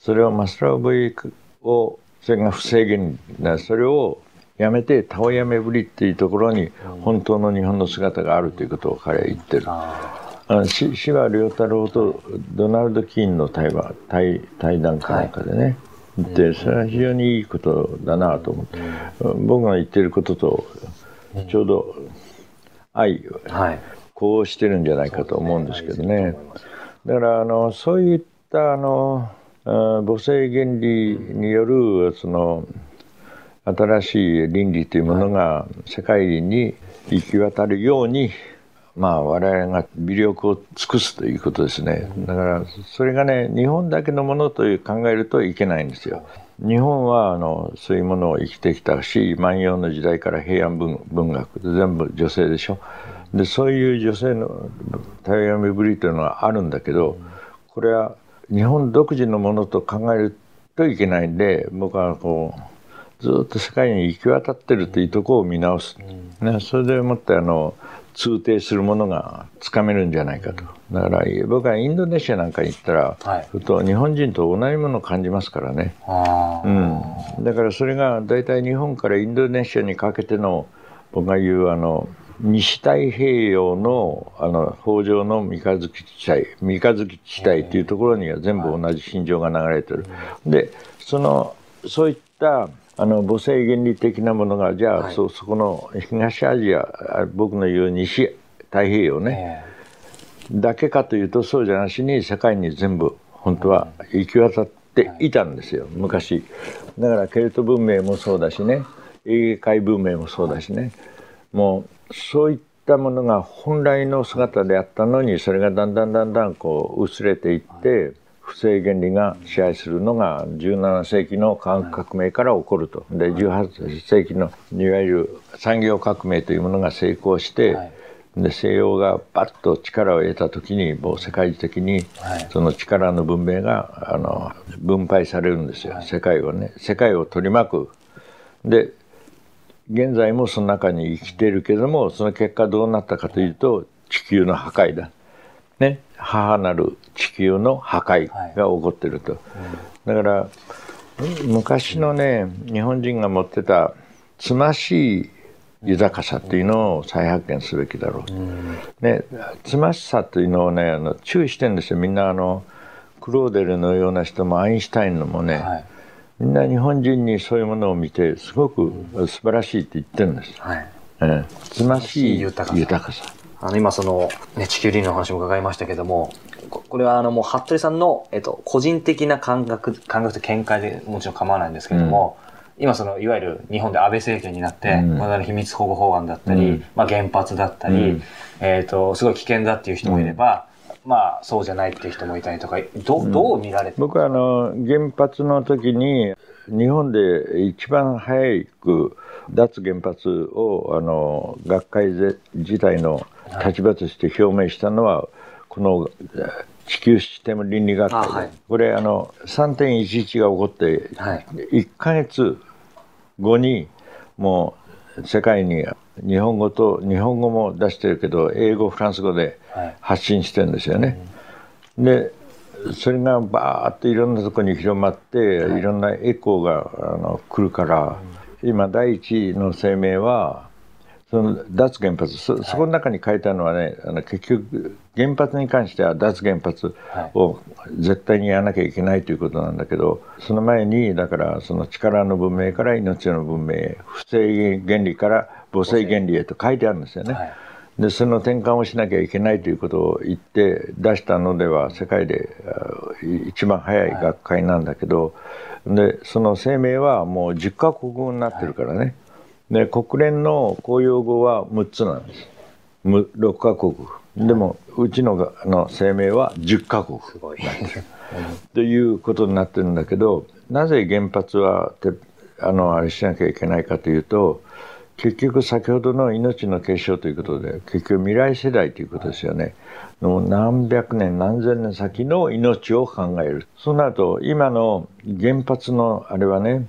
それをマスラオブリをそれが不正義なそれをやめてタオヤメブリっていうところに本当の日本の姿があるということを彼は言ってる。あの司馬遼太郎とドナルド・キーンの対話対対談かなんかでね、はい、でそれは非常にいいことだなと思って、僕が言ってることとちょうど愛、はい、こうしてるんじゃないかと思うんですけどね。だからあのそういったあの母性原理によるその新しい倫理というものが世界に行き渡るように、まあ我々が微力を尽くすということですね。だからそれがね日本だけのものという考えるといけないんですよ。日本はあのそういうものを生きてきたし万葉の時代から平安文文学全部女性でしょ。でそういう女性の対話巡りというのはあるんだけどこれは日本独自のものと考えるといけないんで僕はこうずっと世界に行き渡ってるというところを見直す、ね、それでもってあの通底するものがつかめるんじゃないかと。だから僕はインドネシアなんかに行ったら、はい、と日本人と同じものを感じますからね、うん、だからそれが大体日本からインドネシアにかけての僕が言うあの西太平洋のあの北条の三日月地帯三日月地帯というところには全部同じ心情が流れてる。でそのそういったあの母性原理的なものがじゃあ、はい、そそこの東アジア僕の言う西太平洋ね、えー、だけかというとそうじゃなしに世界に全部本当は行き渡っていたんですよ昔。だからケルト文明もそうだしね。エーゲ海文明もそうだしね。もうそういったものが本来の姿であったのにそれがだんだんだんだんこう薄れていって不正原理が支配するのが17世紀の科学革命から起こると。で18世紀のいわゆる産業革命というものが成功して、で西洋がバッと力を得た時にもう世界的にその力の文明があの分配されるんですよ。世界をね。世界を取り巻く。で現在もその中に生きているけどもその結果どうなったかというと地球の破壊だ。ね母なる地球の破壊が起こってると、だから昔のね日本人が持ってたつましい豊かさというのを再発見すべきだろう、うん、ね、つましさというのをねあの注意してんですよ。みんなあのクローデルのような人もアインシュタインのもね、はい、みんな日本人にそういうものを見てすごく素晴らしいって言ってるんです、はい。えー、つましい豊かさあの、今その、ね、地球倫理の話も伺いましたけども、これはあの、もう、服部さんの、えっと、個人的な感覚、感覚と見解でもちろん構わないんですけれども、うん、今その、いわゆる日本で安倍政権になって、うん、まだ秘密保護法案だったり、うん、まあ原発だったり、うん、えっ、と、すごい危険だっていう人もいれば、まあ、そうじゃないっていう人もいたりとか、どどう見られて僕はあの、原発の時に、日本で一番早く脱原発をあの学会自体の立場として表明したのは、この地球システム倫理学会。で、はい、これあの3.11が起こって、1か月後にもう世界に日本語と日本語も出してるけど英語フランス語で発信してるんですよね。でそれがバーッといろんなとこに広まって、い、ろんなエコーがあの来るから、今第一の声明はその脱原発。そそこの中に書いてあるのはねあの結局原発に関しては脱原発を絶対にやらなきゃいけないということなんだけどその前にだからその力の文明から命の文明へ不正原理から母性原理へと書いてあるんですよね。でその転換をしなきゃいけないということを言って出したのでは世界で一番早い学会なんだけど、でその声明はもう10カ国語になってるからね。で国連の公用語は6つなんです6カ国でもうちのの声明は10カ国なんです ということになってるんだけどなぜ原発はあのあれしなきゃいけないかというと結局先ほどの命の結晶ということで結局未来世代ということですよね。の何百年何千年先の命を考える。そうなると今の原発のあれはね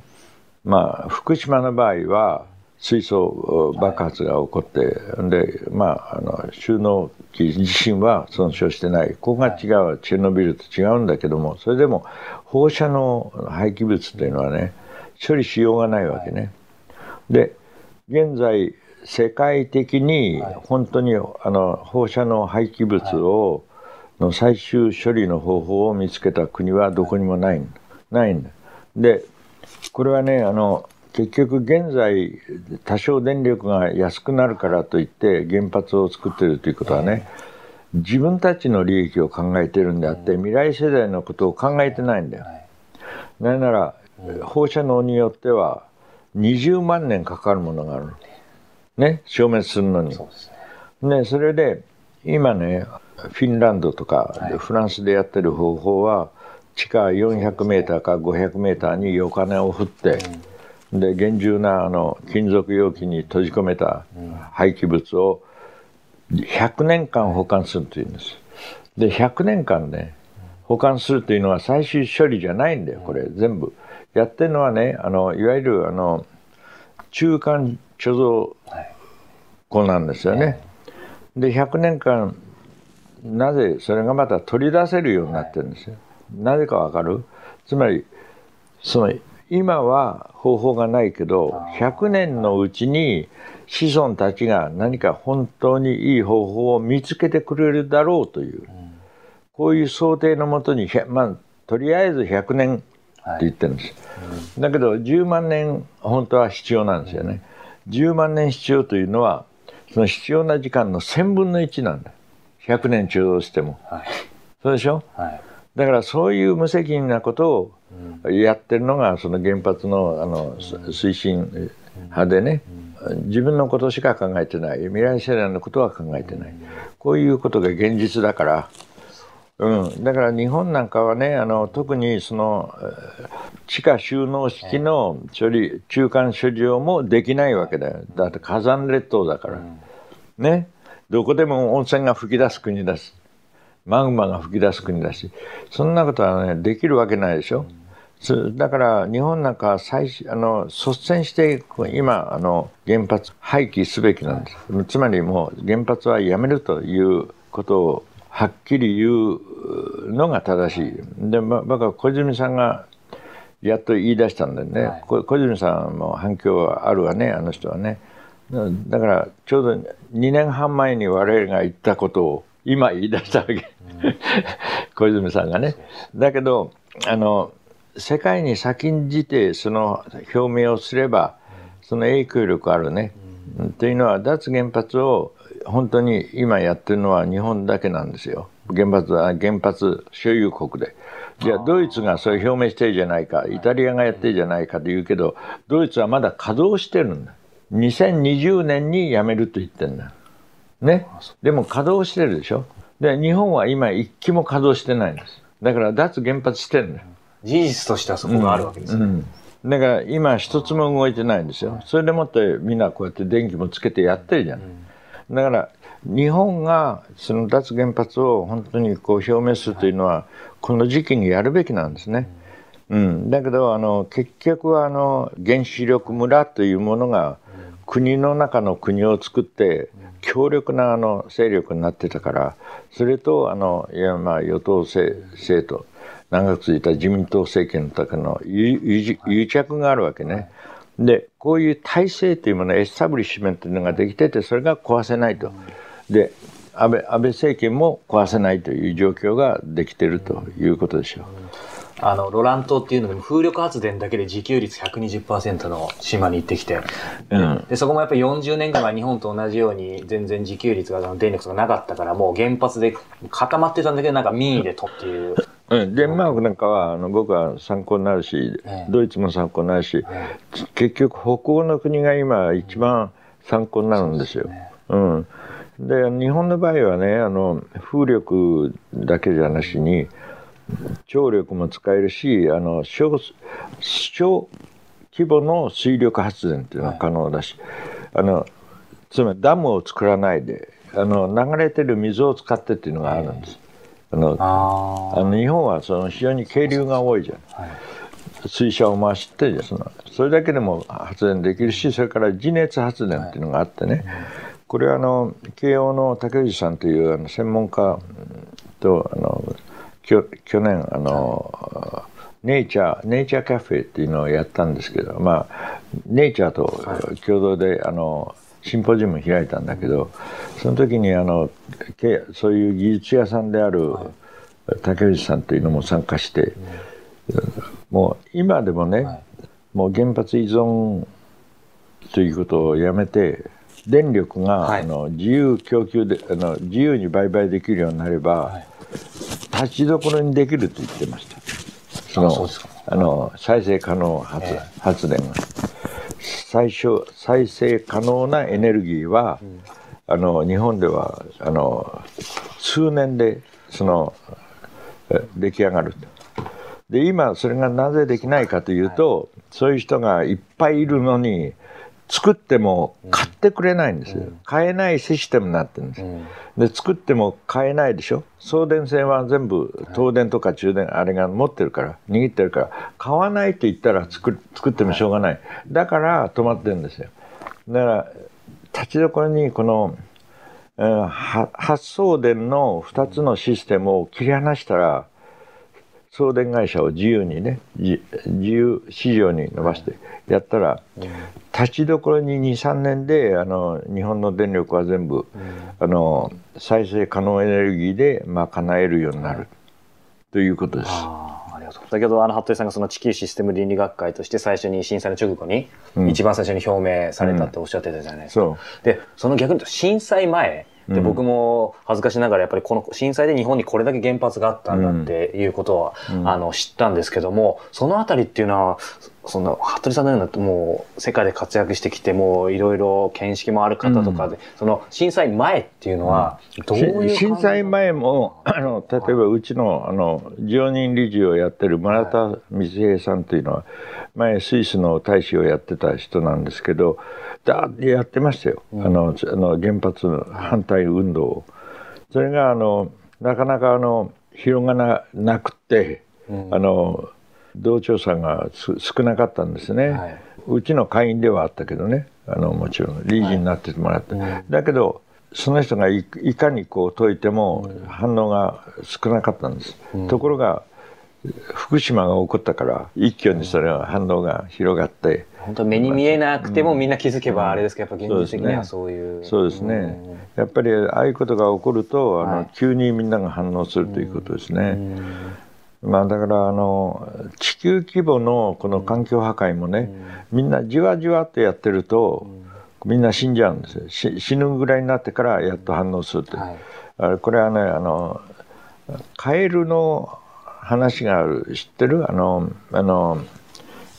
まあ福島の場合は水素爆発が起こって、でまああの収納機自身は損傷してないここが違うチェルノビルと違うんだけどもそれでも放射能廃棄物というのはね処理しようがないわけね。で現在世界的に本当にあの放射能廃棄物をの最終処理の方法を見つけた国はどこにもない。ないんだ。でこれはねあの結局現在多少電力が安くなるからといって原発を作ってるということはね自分たちの利益を考えてるんであって未来世代のことを考えてないんだよ。なぜなら放射能によっては20万年かかるものがあるね消滅するのに。そね。それで今ねフィンランドとか、フランスでやってる方法は地下400メーターか500メーターにお金を振って、うん、で厳重なあの金属容器に閉じ込めた廃棄物を100年間保管するというんです。で100年間ね保管するというのは最終処理じゃないんだよこれ全部。やってるのはねあのいわゆるあの中間貯蔵庫なんですよね。で100年間なぜそれがまた取り出せるようになってるんですよ。なぜかわかる？つまりその今は方法がないけど100年のうちに子孫たちが何か本当にいい方法を見つけてくれるだろうという。こういう想定のもとにまあとりあえず100年って言ってるんです、だけど10万年本当は必要なんですよね、10万年必要というのはその必要な時間の1000分の1なんだ。100年中央しても、はい、そうでしょ、はい、だからそういう無責任なことをやってるのがその原発のあの推進派でね、自分のことしか考えてない。未来世代のことは考えてない。こういうことが現実だから。うん、だから日本なんかはねあの特にその地下収納式の処理中間処理場もできないわけだよ。だって火山列島だから、うん、ね。どこでも温泉が噴き出す国だしマグマが噴き出す国だし。そんなことはねできるわけないでしょ、うん、だから日本なんか最あの率先して今あの原発廃棄すべきなんです、つまりもう原発はやめるということをはっきり言うのが正しい。で、ま、僕は小泉さんがやっと言い出したんでね、はい、小泉さんも反響はあるわね、あの人はね。だからちょうど2年半前に我々が言ったことを今言い出したわけ、うん、小泉さんがね。だけどあの世界に先んじてその表明をすればその影響力あるね。うん、というのは脱原発を本当に今やってるのは日本だけなんですよ。原発は原発所有国で。じゃあドイツがそれ表明してるじゃないか、イタリアがやってるじゃないかと言うけど、ドイツはまだ稼働してるんだ。2020年に辞めると言ってんだ。ね。でも稼働してるでしょ。で、日本は今一機も稼働してないんです。だから脱原発してるんだよ。事実としてはそこがあるわけですね。うんうんだから今一つも動いてないんですよ。それでもってみんなこうやって電気もつけてやってるじゃん。うんだから日本がその脱原発を本当にこう表明するというのはこの時期にやるべきなんですね。うん、だけどあの結局はあの原子力村というものが国の中の国を作って強力なあの勢力になってたからそれとあのいやまあ与党政党長く続いた自民党政権の中の癒着があるわけね。でこういう体制というものエスタブリッシュメントというのができててそれが壊せないと。で安倍安倍政権も壊せないという状況ができているということでしょう。あの、ロラン島っていうので風力発電だけで自給率120%の島に行ってきて、うん、でそこもやっぱり40年間は日本と同じように全然自給率が電力がなかったからもう原発で固まってたんだけどなんか民意でとっていううん、デンマークなんかはあの僕は参考になるし、ドイツも参考になるし、結局北欧の国が今一番参考になるんですよ。うん、で日本の場合はねあの風力だけじゃなしに張力も使えるしあの小小規模の水力発電っていうのは可能だし、はい、あのつまりダムを作らないであの流れてる水を使ってっていうのがあるんです。あのあの日本はその非常に渓流が多いじゃん。はい。水車を回してそのそれだけでも発電できるしそれから地熱発電っていうのがあってね、これはあの慶応の竹内さんというあの専門家とあの去年あの、ネイチャーネイチャーカフェっていうのをやったんですけどまあネイチャーと共同で、あのシンポジウム開いたんだけどその時にあのそういう技術屋さんである竹内さんというのも参加して、もう今でもね、もう原発依存ということをやめて電力が、あの自由供給であの自由に売買できるようになれば、立ちどころにできると言ってました。そのあの再生可能発,、発電が。最初再生可能なエネルギーは、うん、あの日本ではあの数年でその出来上がる。で今それがなぜできないかというと、はい、そういう人がいっぱいいるのに作っても買ってくれないんですよ、うん、買えないシステムになってるんです、うん、で作っても買えないでしょ？送電線は全部東電とか中電あれが持ってるから握ってるから買わないと言ったら作作ってもしょうがない。だから止まってるんですよ。だから立ちどころにこの、えー、発送電の2つのシステムを切り離したら送電会社を自由にね自由市場に伸ばしてやったら、立ちどころに23年であの日本の電力は全部、あの再生可能エネルギーで賄えるようになる、ということです。先ほどあの服部さんがその地球システム倫理学会として最初に震災の直後に一番最初に表明されたっておっしゃってたじゃないですか。うん、でその逆に言うと震災前で、僕も恥ずかしながらやっぱりこの震災で日本にこれだけ原発があったんだっていうことは、あの知ったんですけどもそのあたりっていうのはそんな服部さんのようなもう世界で活躍してきてもいろいろ見識もある方とかで、うん、その震災前っていうのはどういう、震災前もあの例えばうちのあの常任理事をやってる村田光平さんというのは前スイスの大使をやってた人なんですけどだやってましたよ、うん、あのあの原発反対運動を。それがあのなかなかあの広がらなくて、うん、あの同調査が少なかったんですね、はい、うちの会員ではあったけどね。あのもちろん理事になってもらって、はい、だけどその人がいかにこう解いても反応が少なかったんです、うん、ところが福島が起こったから一挙にそれは反応が広がって、本当目に見えなくてもみんな気づけばあれですけど、やっぱ現実的にはそういう。そうですね、うん、やっぱりああいうことが起こるとあの、はい、急にみんなが反応するということですね、まあだからあの地球規模のこの環境破壊もね、みんなじわじわってやってると、みんな死んじゃうんですよ。死ぬぐらいになってからやっと反応するって、はい、あこれはねあのカエルの話がある。知ってる？あのあの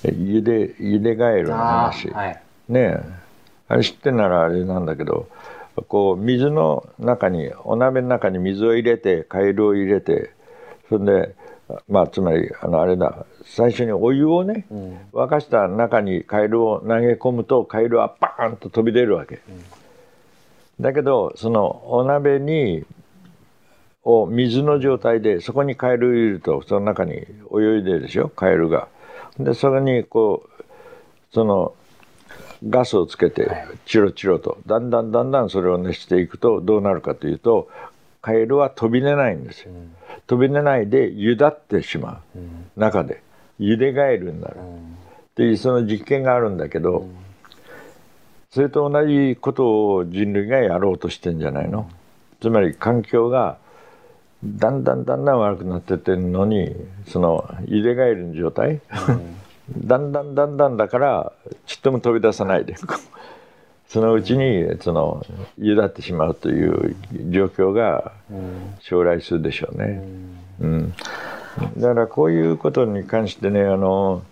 ゆでゆでガエルの話、はい、ねあれ知ってんならあれなんだけどこう水の中にお鍋の中に水を入れてカエルを入れてそれでまあつまりあのあれだ。最初にお湯をね、うん、沸かした中にカエルを投げ込むとカエルはバーンと飛び出るわけ、うん、だけどそのお鍋にを水の状態でそこにカエルを入れるとその中に泳いでるでしょカエルが。でそれにこうそのガスをつけてチロチロとだんだんだんだんそれを熱していくとどうなるかというとカエルは飛び出ないんですよ。飛び出ないでゆだってしまう、中で。ゆでガエルになる、っていうその実験があるんだけど、それと同じことを人類がやろうとしてんじゃないの？つまり環境がだんだんだんだん悪くなってってるのにその入れ替える状態、うん、だんだんだんだんだからちっとも飛び出さないでそのうちにそのゆだってしまうという状況が将来するでしょうね。うん、だからこういうことに関してねあの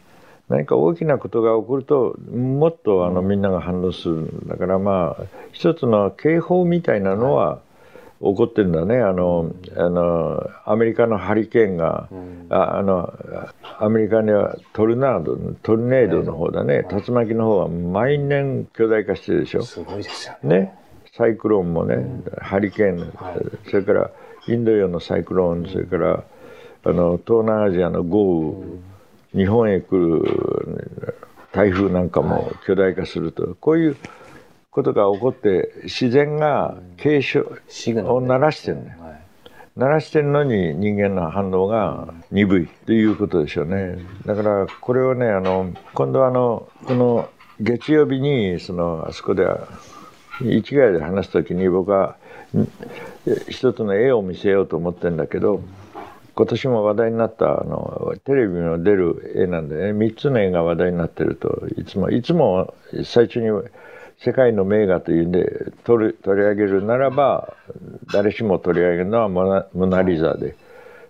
何か大きなことが起こるともっとあのみんなが反応する。だからまあ一つの警報みたいなのは、起こってるんだね。あのあのアメリカのハリケーンが、ああのアメリカにはトルナードトルネードの方だね、竜巻の方は毎年巨大化してるでしょ。すごいですよね。ね。サイクロンもね、ハリケーン、はい、それからインド洋のサイクロンそれからあの東南アジアの豪雨、日本へ来る台風なんかも巨大化すると、こういうことが起こって自然が警鐘を鳴らしてるね、鳴らしてるのに人間の反応が鈍いということでしょうね。だからこれをねあの今度あのこの月曜日にそのあそこで一概で話す時に僕は一つの絵を見せようと思ってるんだけど今年も話題になったあのテレビの出る絵なんでね3つの絵が話題になってるといつもいつも最初に世界の名画というんで取り取り上げるならば誰しも取り上げるのはモナ・リザで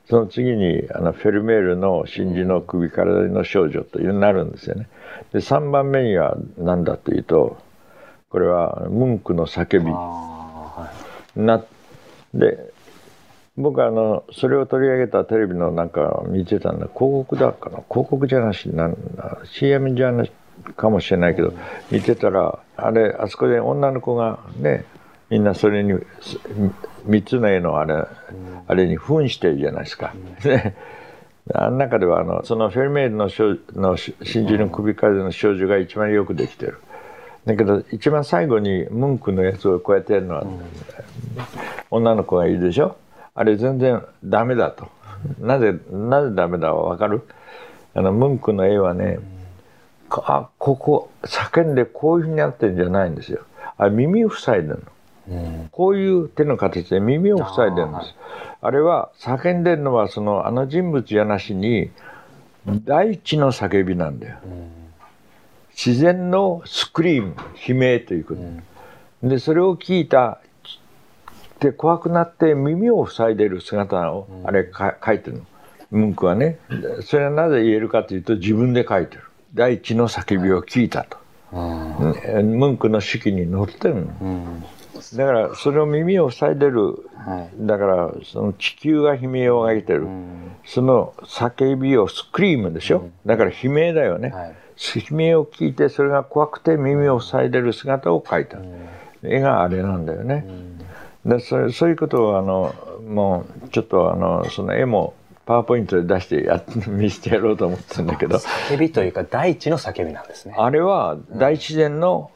その次にあのフェルメールの「真珠の首からの少女」というになるんですよね。で3番目には何だというとこれはムンクの叫び、はい、なで僕はあのそれを取り上げたテレビのなんか見てたんだ。広告だかな広告じゃなしなんだ。CM じゃなしかもしれないけど見てたらあれあそこで女の子がねみんなそれに3つの絵のあれ,、あれに扮してるじゃないですか。ねあの中ではあのそのフェルメールのの真珠の首風の少女が一番よくできてる。だけど一番最後にムンクのやつをこうやってやるのは、女の子がいるでしょあれ全然ダメだと。なぜ、なぜダメだかわかる？あの、ムンクの絵はね、あ、ここ、叫んでこういうふうになってるんじゃないんですよ。あ耳を塞いでるの。こういう手の形で耳を塞いでるんです。あれは叫んでるのはそのあの人物じゃなしに大地の叫びなんだよ。自然のスクリーム悲鳴ということ、で。それを聞いたで怖くなって耳を塞いでる姿をあれか書いてるの。文句はね。それはなぜ言えるかというと自分で書いてる大地の叫びを聞いたと、文句の手記に載ってるの、だからそれを耳を塞いでる、だからその地球が悲鳴を上げてる、その叫びをスクリームでしょ、だから悲鳴だよね、悲鳴を聞いてそれが怖くて耳を塞いでる姿を描いた、絵があれなんだよね、でそそういうことをあのもうちょっとあのその絵もパワーポイントで出してや見せてやろうと思ってたんだけど。叫びというか大地の叫びなんですね。あれは大自然の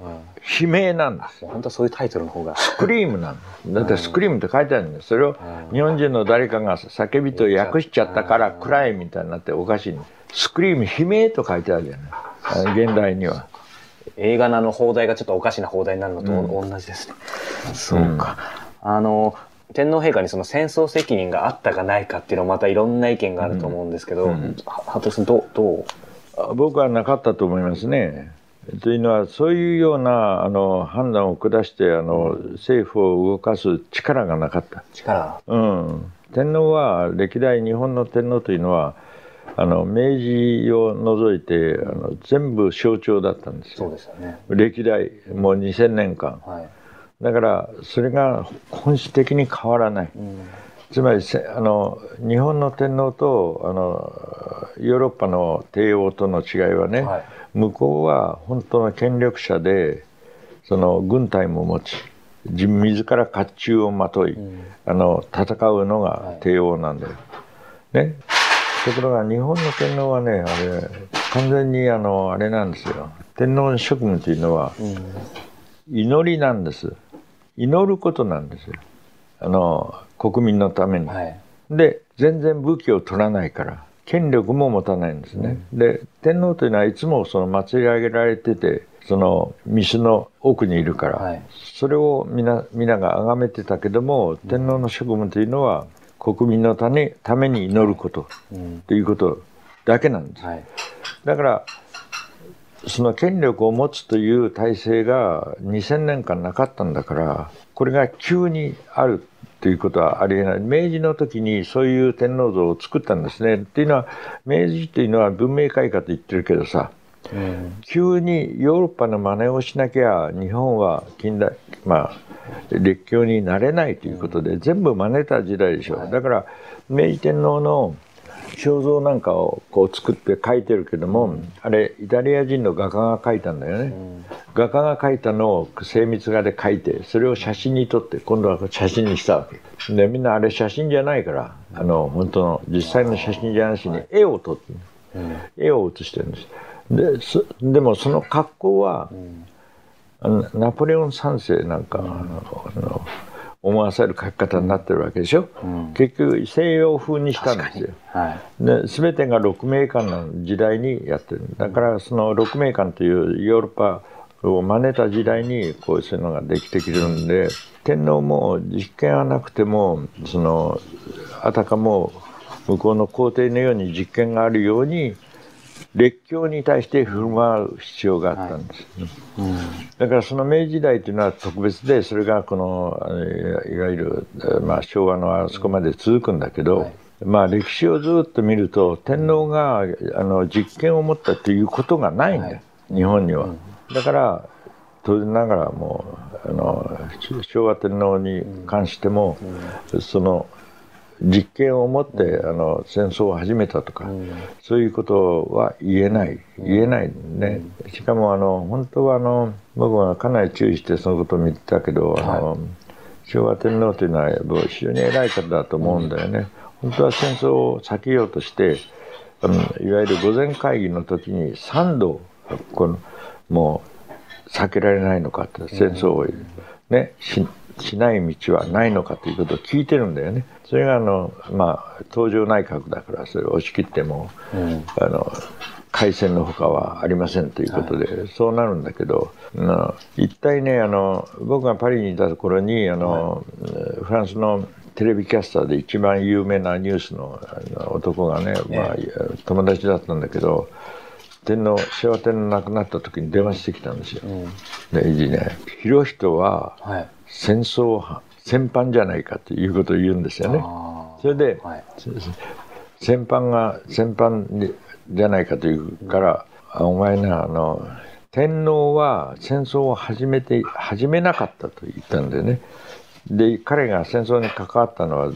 悲鳴なんです、うんうん、本当そういうタイトルの方が。スクリームなんだってスクリームって書いてあるんですそれを日本人の誰かが叫びと訳しちゃったから暗いみたいになっておかしいスクリーム悲鳴と書いてあるじゃない。現代には。映画の放題がちょっとおかしな放題になるのと同じですね、うん、そうか、あの天皇陛下にその戦争責任があったかないかっていうのはまたいろんな意見があると思うんですけど、うんうん、服部さんどどう？僕はなかったと思いますね。というのはそういうようなあの判断を下してあの、政府を動かす力がなかった。力、うん、天皇は歴代日本の天皇というのはあの明治を除いてあの全部象徴だったんですよ。そうですよね。歴代もう2000年間。はいだからそれが本質的に変わらない、うん、つまりあの日本の天皇とあのヨーロッパの帝王との違いはね、はい、向こうは本当の権力者でその軍隊も持ち自ら甲冑をまとい、うん、あの戦うのが帝王なんだよ。はい、ね。ところが日本の天皇はねあれ完全にあのあれなんですよ。天皇の職務というのは、祈りなんです。祈ることなんですよ。あの国民のために。はい、で全然武器を取らないから権力も持たないんですね。うん、で天皇というのはいつもその祭り上げられててその密の奥にいるから、はい、それを皆皆が崇めてたけども天皇の職務というのは国民のためために祈ること、うん、ということだけなんです。はい、だからその権力を持つという体制が2000年間なかったんだからこれが急にあるということはありえない。明治の時にそういう天皇像を作ったんですね。っていうのは明治というのは文明開化と言ってるけどさ急にヨーロッパの真似をしなきゃ日本は近代まあ列強になれないということで、全部真似た時代でしょ、うだから明治天皇の肖像なんかをこう作って書いてるけども、うん、あれイタリア人の画家が描いたんだよね、うん、画家が描いたのを精密画で描いてそれを写真に撮って今度は写真にしたわけ。でみんなあれ写真じゃないからあの本当の実際の写真じゃなしに絵を撮って、うん、絵を写してるんです。ででもその格好は、ナポレオン三世なんか、あの思わせる書き方になってるわけでしょ、うん、結局西洋風にしたんですよ、はい、で全てが六名館の時代にやってる。だからその六名館というヨーロッパを真似た時代にこういうのができてきてるんで天皇も実権はなくてもそのあたかも向こうの皇帝のように実権があるように列強に対して振る舞う必要があったんです、はい。うん、だからその明治時代というのは特別でそれがこのいわゆる、まあ、昭和のあそこまで続くんだけど、はい、まあ歴史をずっと見ると天皇があの実権を持ったということがないんだ、はい、日本には、うん、だから当然ながらもうあの昭和天皇に関しても、うん、その実験を持ってあの戦争を始めたとか、そういうことは言えない。言えないね、しかもあの本当はあの僕はかなり注意してそのことを見てたけど、あの昭和天皇というのは非常に偉い方だと思うんだよね、本当は戦争を避けようとしてあのいわゆる御前会議の時に3度このもう避けられないのかって戦争をねししない道はないのかということを聞いてるんだよね。それがあの、まあ、東条内閣だからそれを押し切っても、うん、あの改戦のほかはありませんということで、はい、そうなるんだけど、あ一体ねあの僕がパリにいた頃にあの、はい、フランスのテレビキャスターで一番有名なニュースの男がね、まあ、友達だったんだけど天皇昭和天皇亡くなった時に電話してきたんですよ。うん、でいいね。広人は戦争戦犯じゃないかということを言うんですよね。それで、はい、戦犯が戦犯じゃないかというから、うん、お前なあの天皇は戦争を始めて始めなかったと言ったんでね。で彼が戦争に関わったのは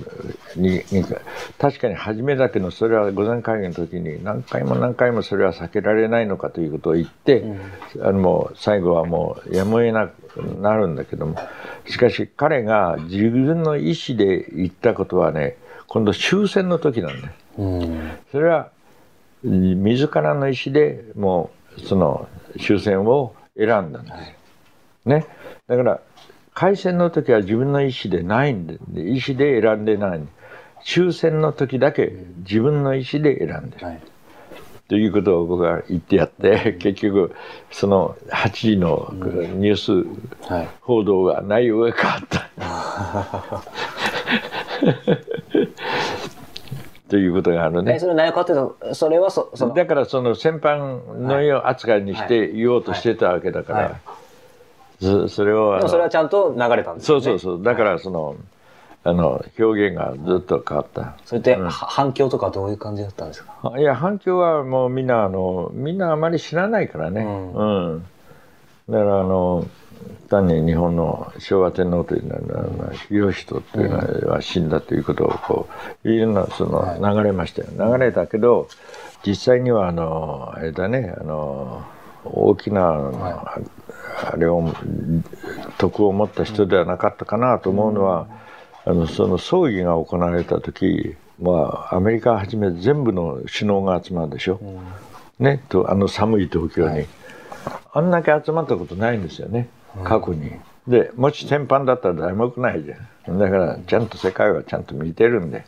に確かに初めだけどそれは御前会議の時に何回も何回もそれは避けられないのかということを言って、うん、あのもう最後はもうやむを得なくなるんだけどもしかし彼が自分の意思で言ったことはね今度終戦の時なんだよ。うん、それは自らの意思でもうその終戦を選んだんです。ね、だから開戦の時は自分の意思でないんで、意思で選んでない。終戦の時だけ自分の意思で選んでる。はい、ということを僕は言ってやって、結局、その8時のニュース報道が内容が変わった。ということがあるね。それ何かっていうと、それはそだからその戦犯のよう扱いにして言おうとしてたわけだから。それをでもそれはちゃんと流れたんですね。そうそうそう。だからその、あの表現がずっと変わった。それって、うん、反響とかどういう感じだったんですか？いや反響はもうみんなあのみんなあまり知らないからね、うん、うん、だからあの単に日本の昭和天皇というのは広人というのは死んだということをこういうのその流れましたよ、流れたけど実際にはあのあれだねあの大きな、はい、あれを徳を持った人ではなかったかなと思うのは、あのその葬儀が行われた時、まあ、アメリカはじめ全部の首脳が集まるでしょ、うん、ね、とあの寒い東京に、はい、あんだけ集まったことないんですよね。過去に。でもし天板だったら誰も来ないじゃん。だからちゃんと世界はちゃんと見てるんで、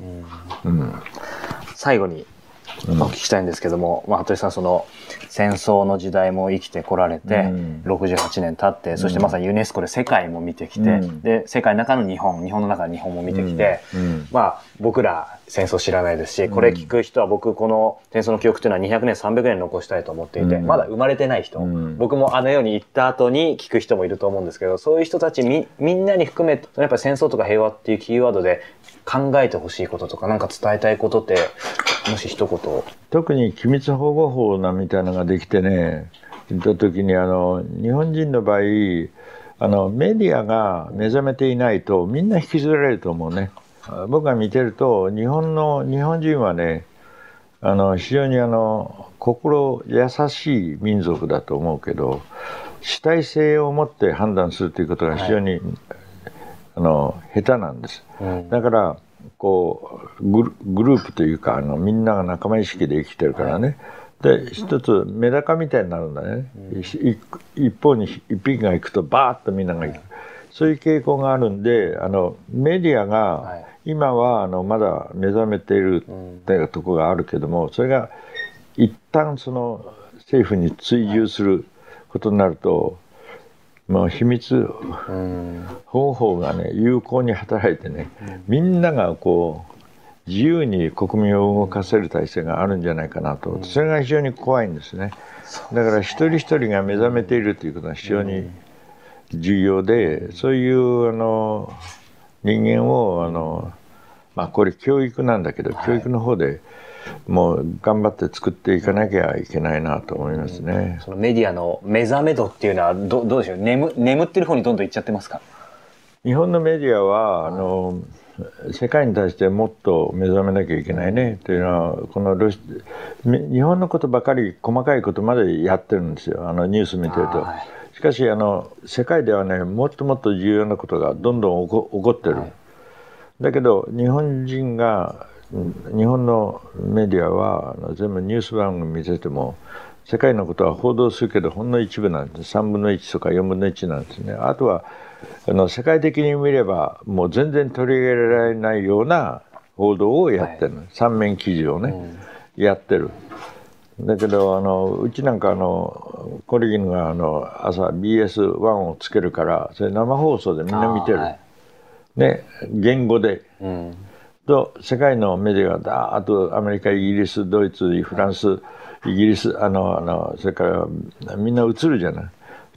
うん、うん、最後にお聞きしたいんですけども、まあ、服部さんその戦争の時代も生きてこられて、うん、68年経ってそしてまさにユネスコで世界も見てきて、うん、で世界の中の日本日本の中の日本も見てきて、うん、まあ僕ら戦争知らないですしこれ聞く人は僕この戦争の記憶というのは200年300年残したいと思っていて、まだ生まれてない人、僕もあの世に行った後に聞く人もいると思うん。ですけどそういう人たちみみんなに含めやっぱり戦争とか平和っていうキーワードで考えてほしいこととか何か伝えたいことってもし一言。特に機密保護法なみたいなのができてね言った時にあの日本人の場合あのメディアが目覚めていないとみんな引きずられると思うね。僕が見てると日本の日本人はねあの非常にあの心優しい民族だと思うけど主体性を持って判断するということが非常に、はい、あの下手なんです、うん、だからこうグループというかあのみんなが仲間意識で生きてるからね、はい、で一つメダカみたいになるんだね、うん、一方に一匹が行くとバーッとみんなが行く、そういう傾向があるんであのメディアが今はあのまだ目覚めているっていうところがあるけどもそれが一旦その政府に追従することになると、まあ、秘密方法がね有効に働いてねみんながこう自由に国民を動かせる体制があるんじゃないかなと。それが非常に怖いんですね。だから一人一人が目覚めているということは非常に重要でそういうあの人間をあのまあこれ教育なんだけど教育の方でもう頑張って作っていかなきゃいけないなと思いますね。そのメディアの目覚め度っていうのはどどうでしょう？眠眠ってる方にどんどんいっちゃってますか？日本のメディアはあの世界に対してもっと目覚めなきゃいけないね。というのはこのロシ日本のことばかり細かいことまでやってるんですよ。あのニュース見てると。しかしあの世界ではねもっともっと重要なことがどんどん起こってる。はい、だけど日本人が日本のメディアは全部ニュース番組見てても世界のことは報道するけどほんの一部なんです。3分の1とか4分の1なんですね。あとはあの世界的に見ればもう全然取り上げられないような報道をやってる、はい、3面記事をね、うん、やってる。だけどあのうちなんかあのコリギンがあの朝 BS1 をつけるからそれ生放送でみんな見てる、はい、ね言語で。うんと世界のメディアがだーっとアメリカイギリスドイツフランスイギリスあのあのそれからみんな映るじゃない。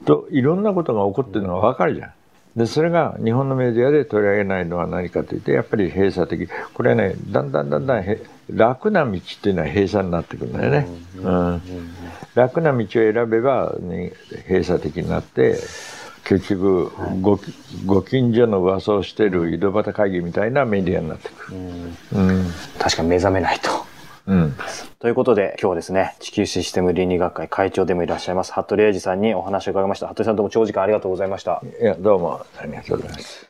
といろんなことが起こってるのが分かるじゃん。でそれが日本のメディアで取り上げないのは何かというとやっぱり閉鎖的これねだんだんだんだん楽な道っていうのは閉鎖になってくるんだよね。うん、楽な道を選べば、ね、閉鎖的になって結局ごご近所の噂をしている井戸端会議みたいなメディアになってくる、うん、うん、確かに目覚めないと。うん、ということで今日はですね地球システム倫理学会会長でもいらっしゃいます服部英二さんにお話を伺いました。服部さんどうも長時間ありがとうございました。いやどうもありがとうございます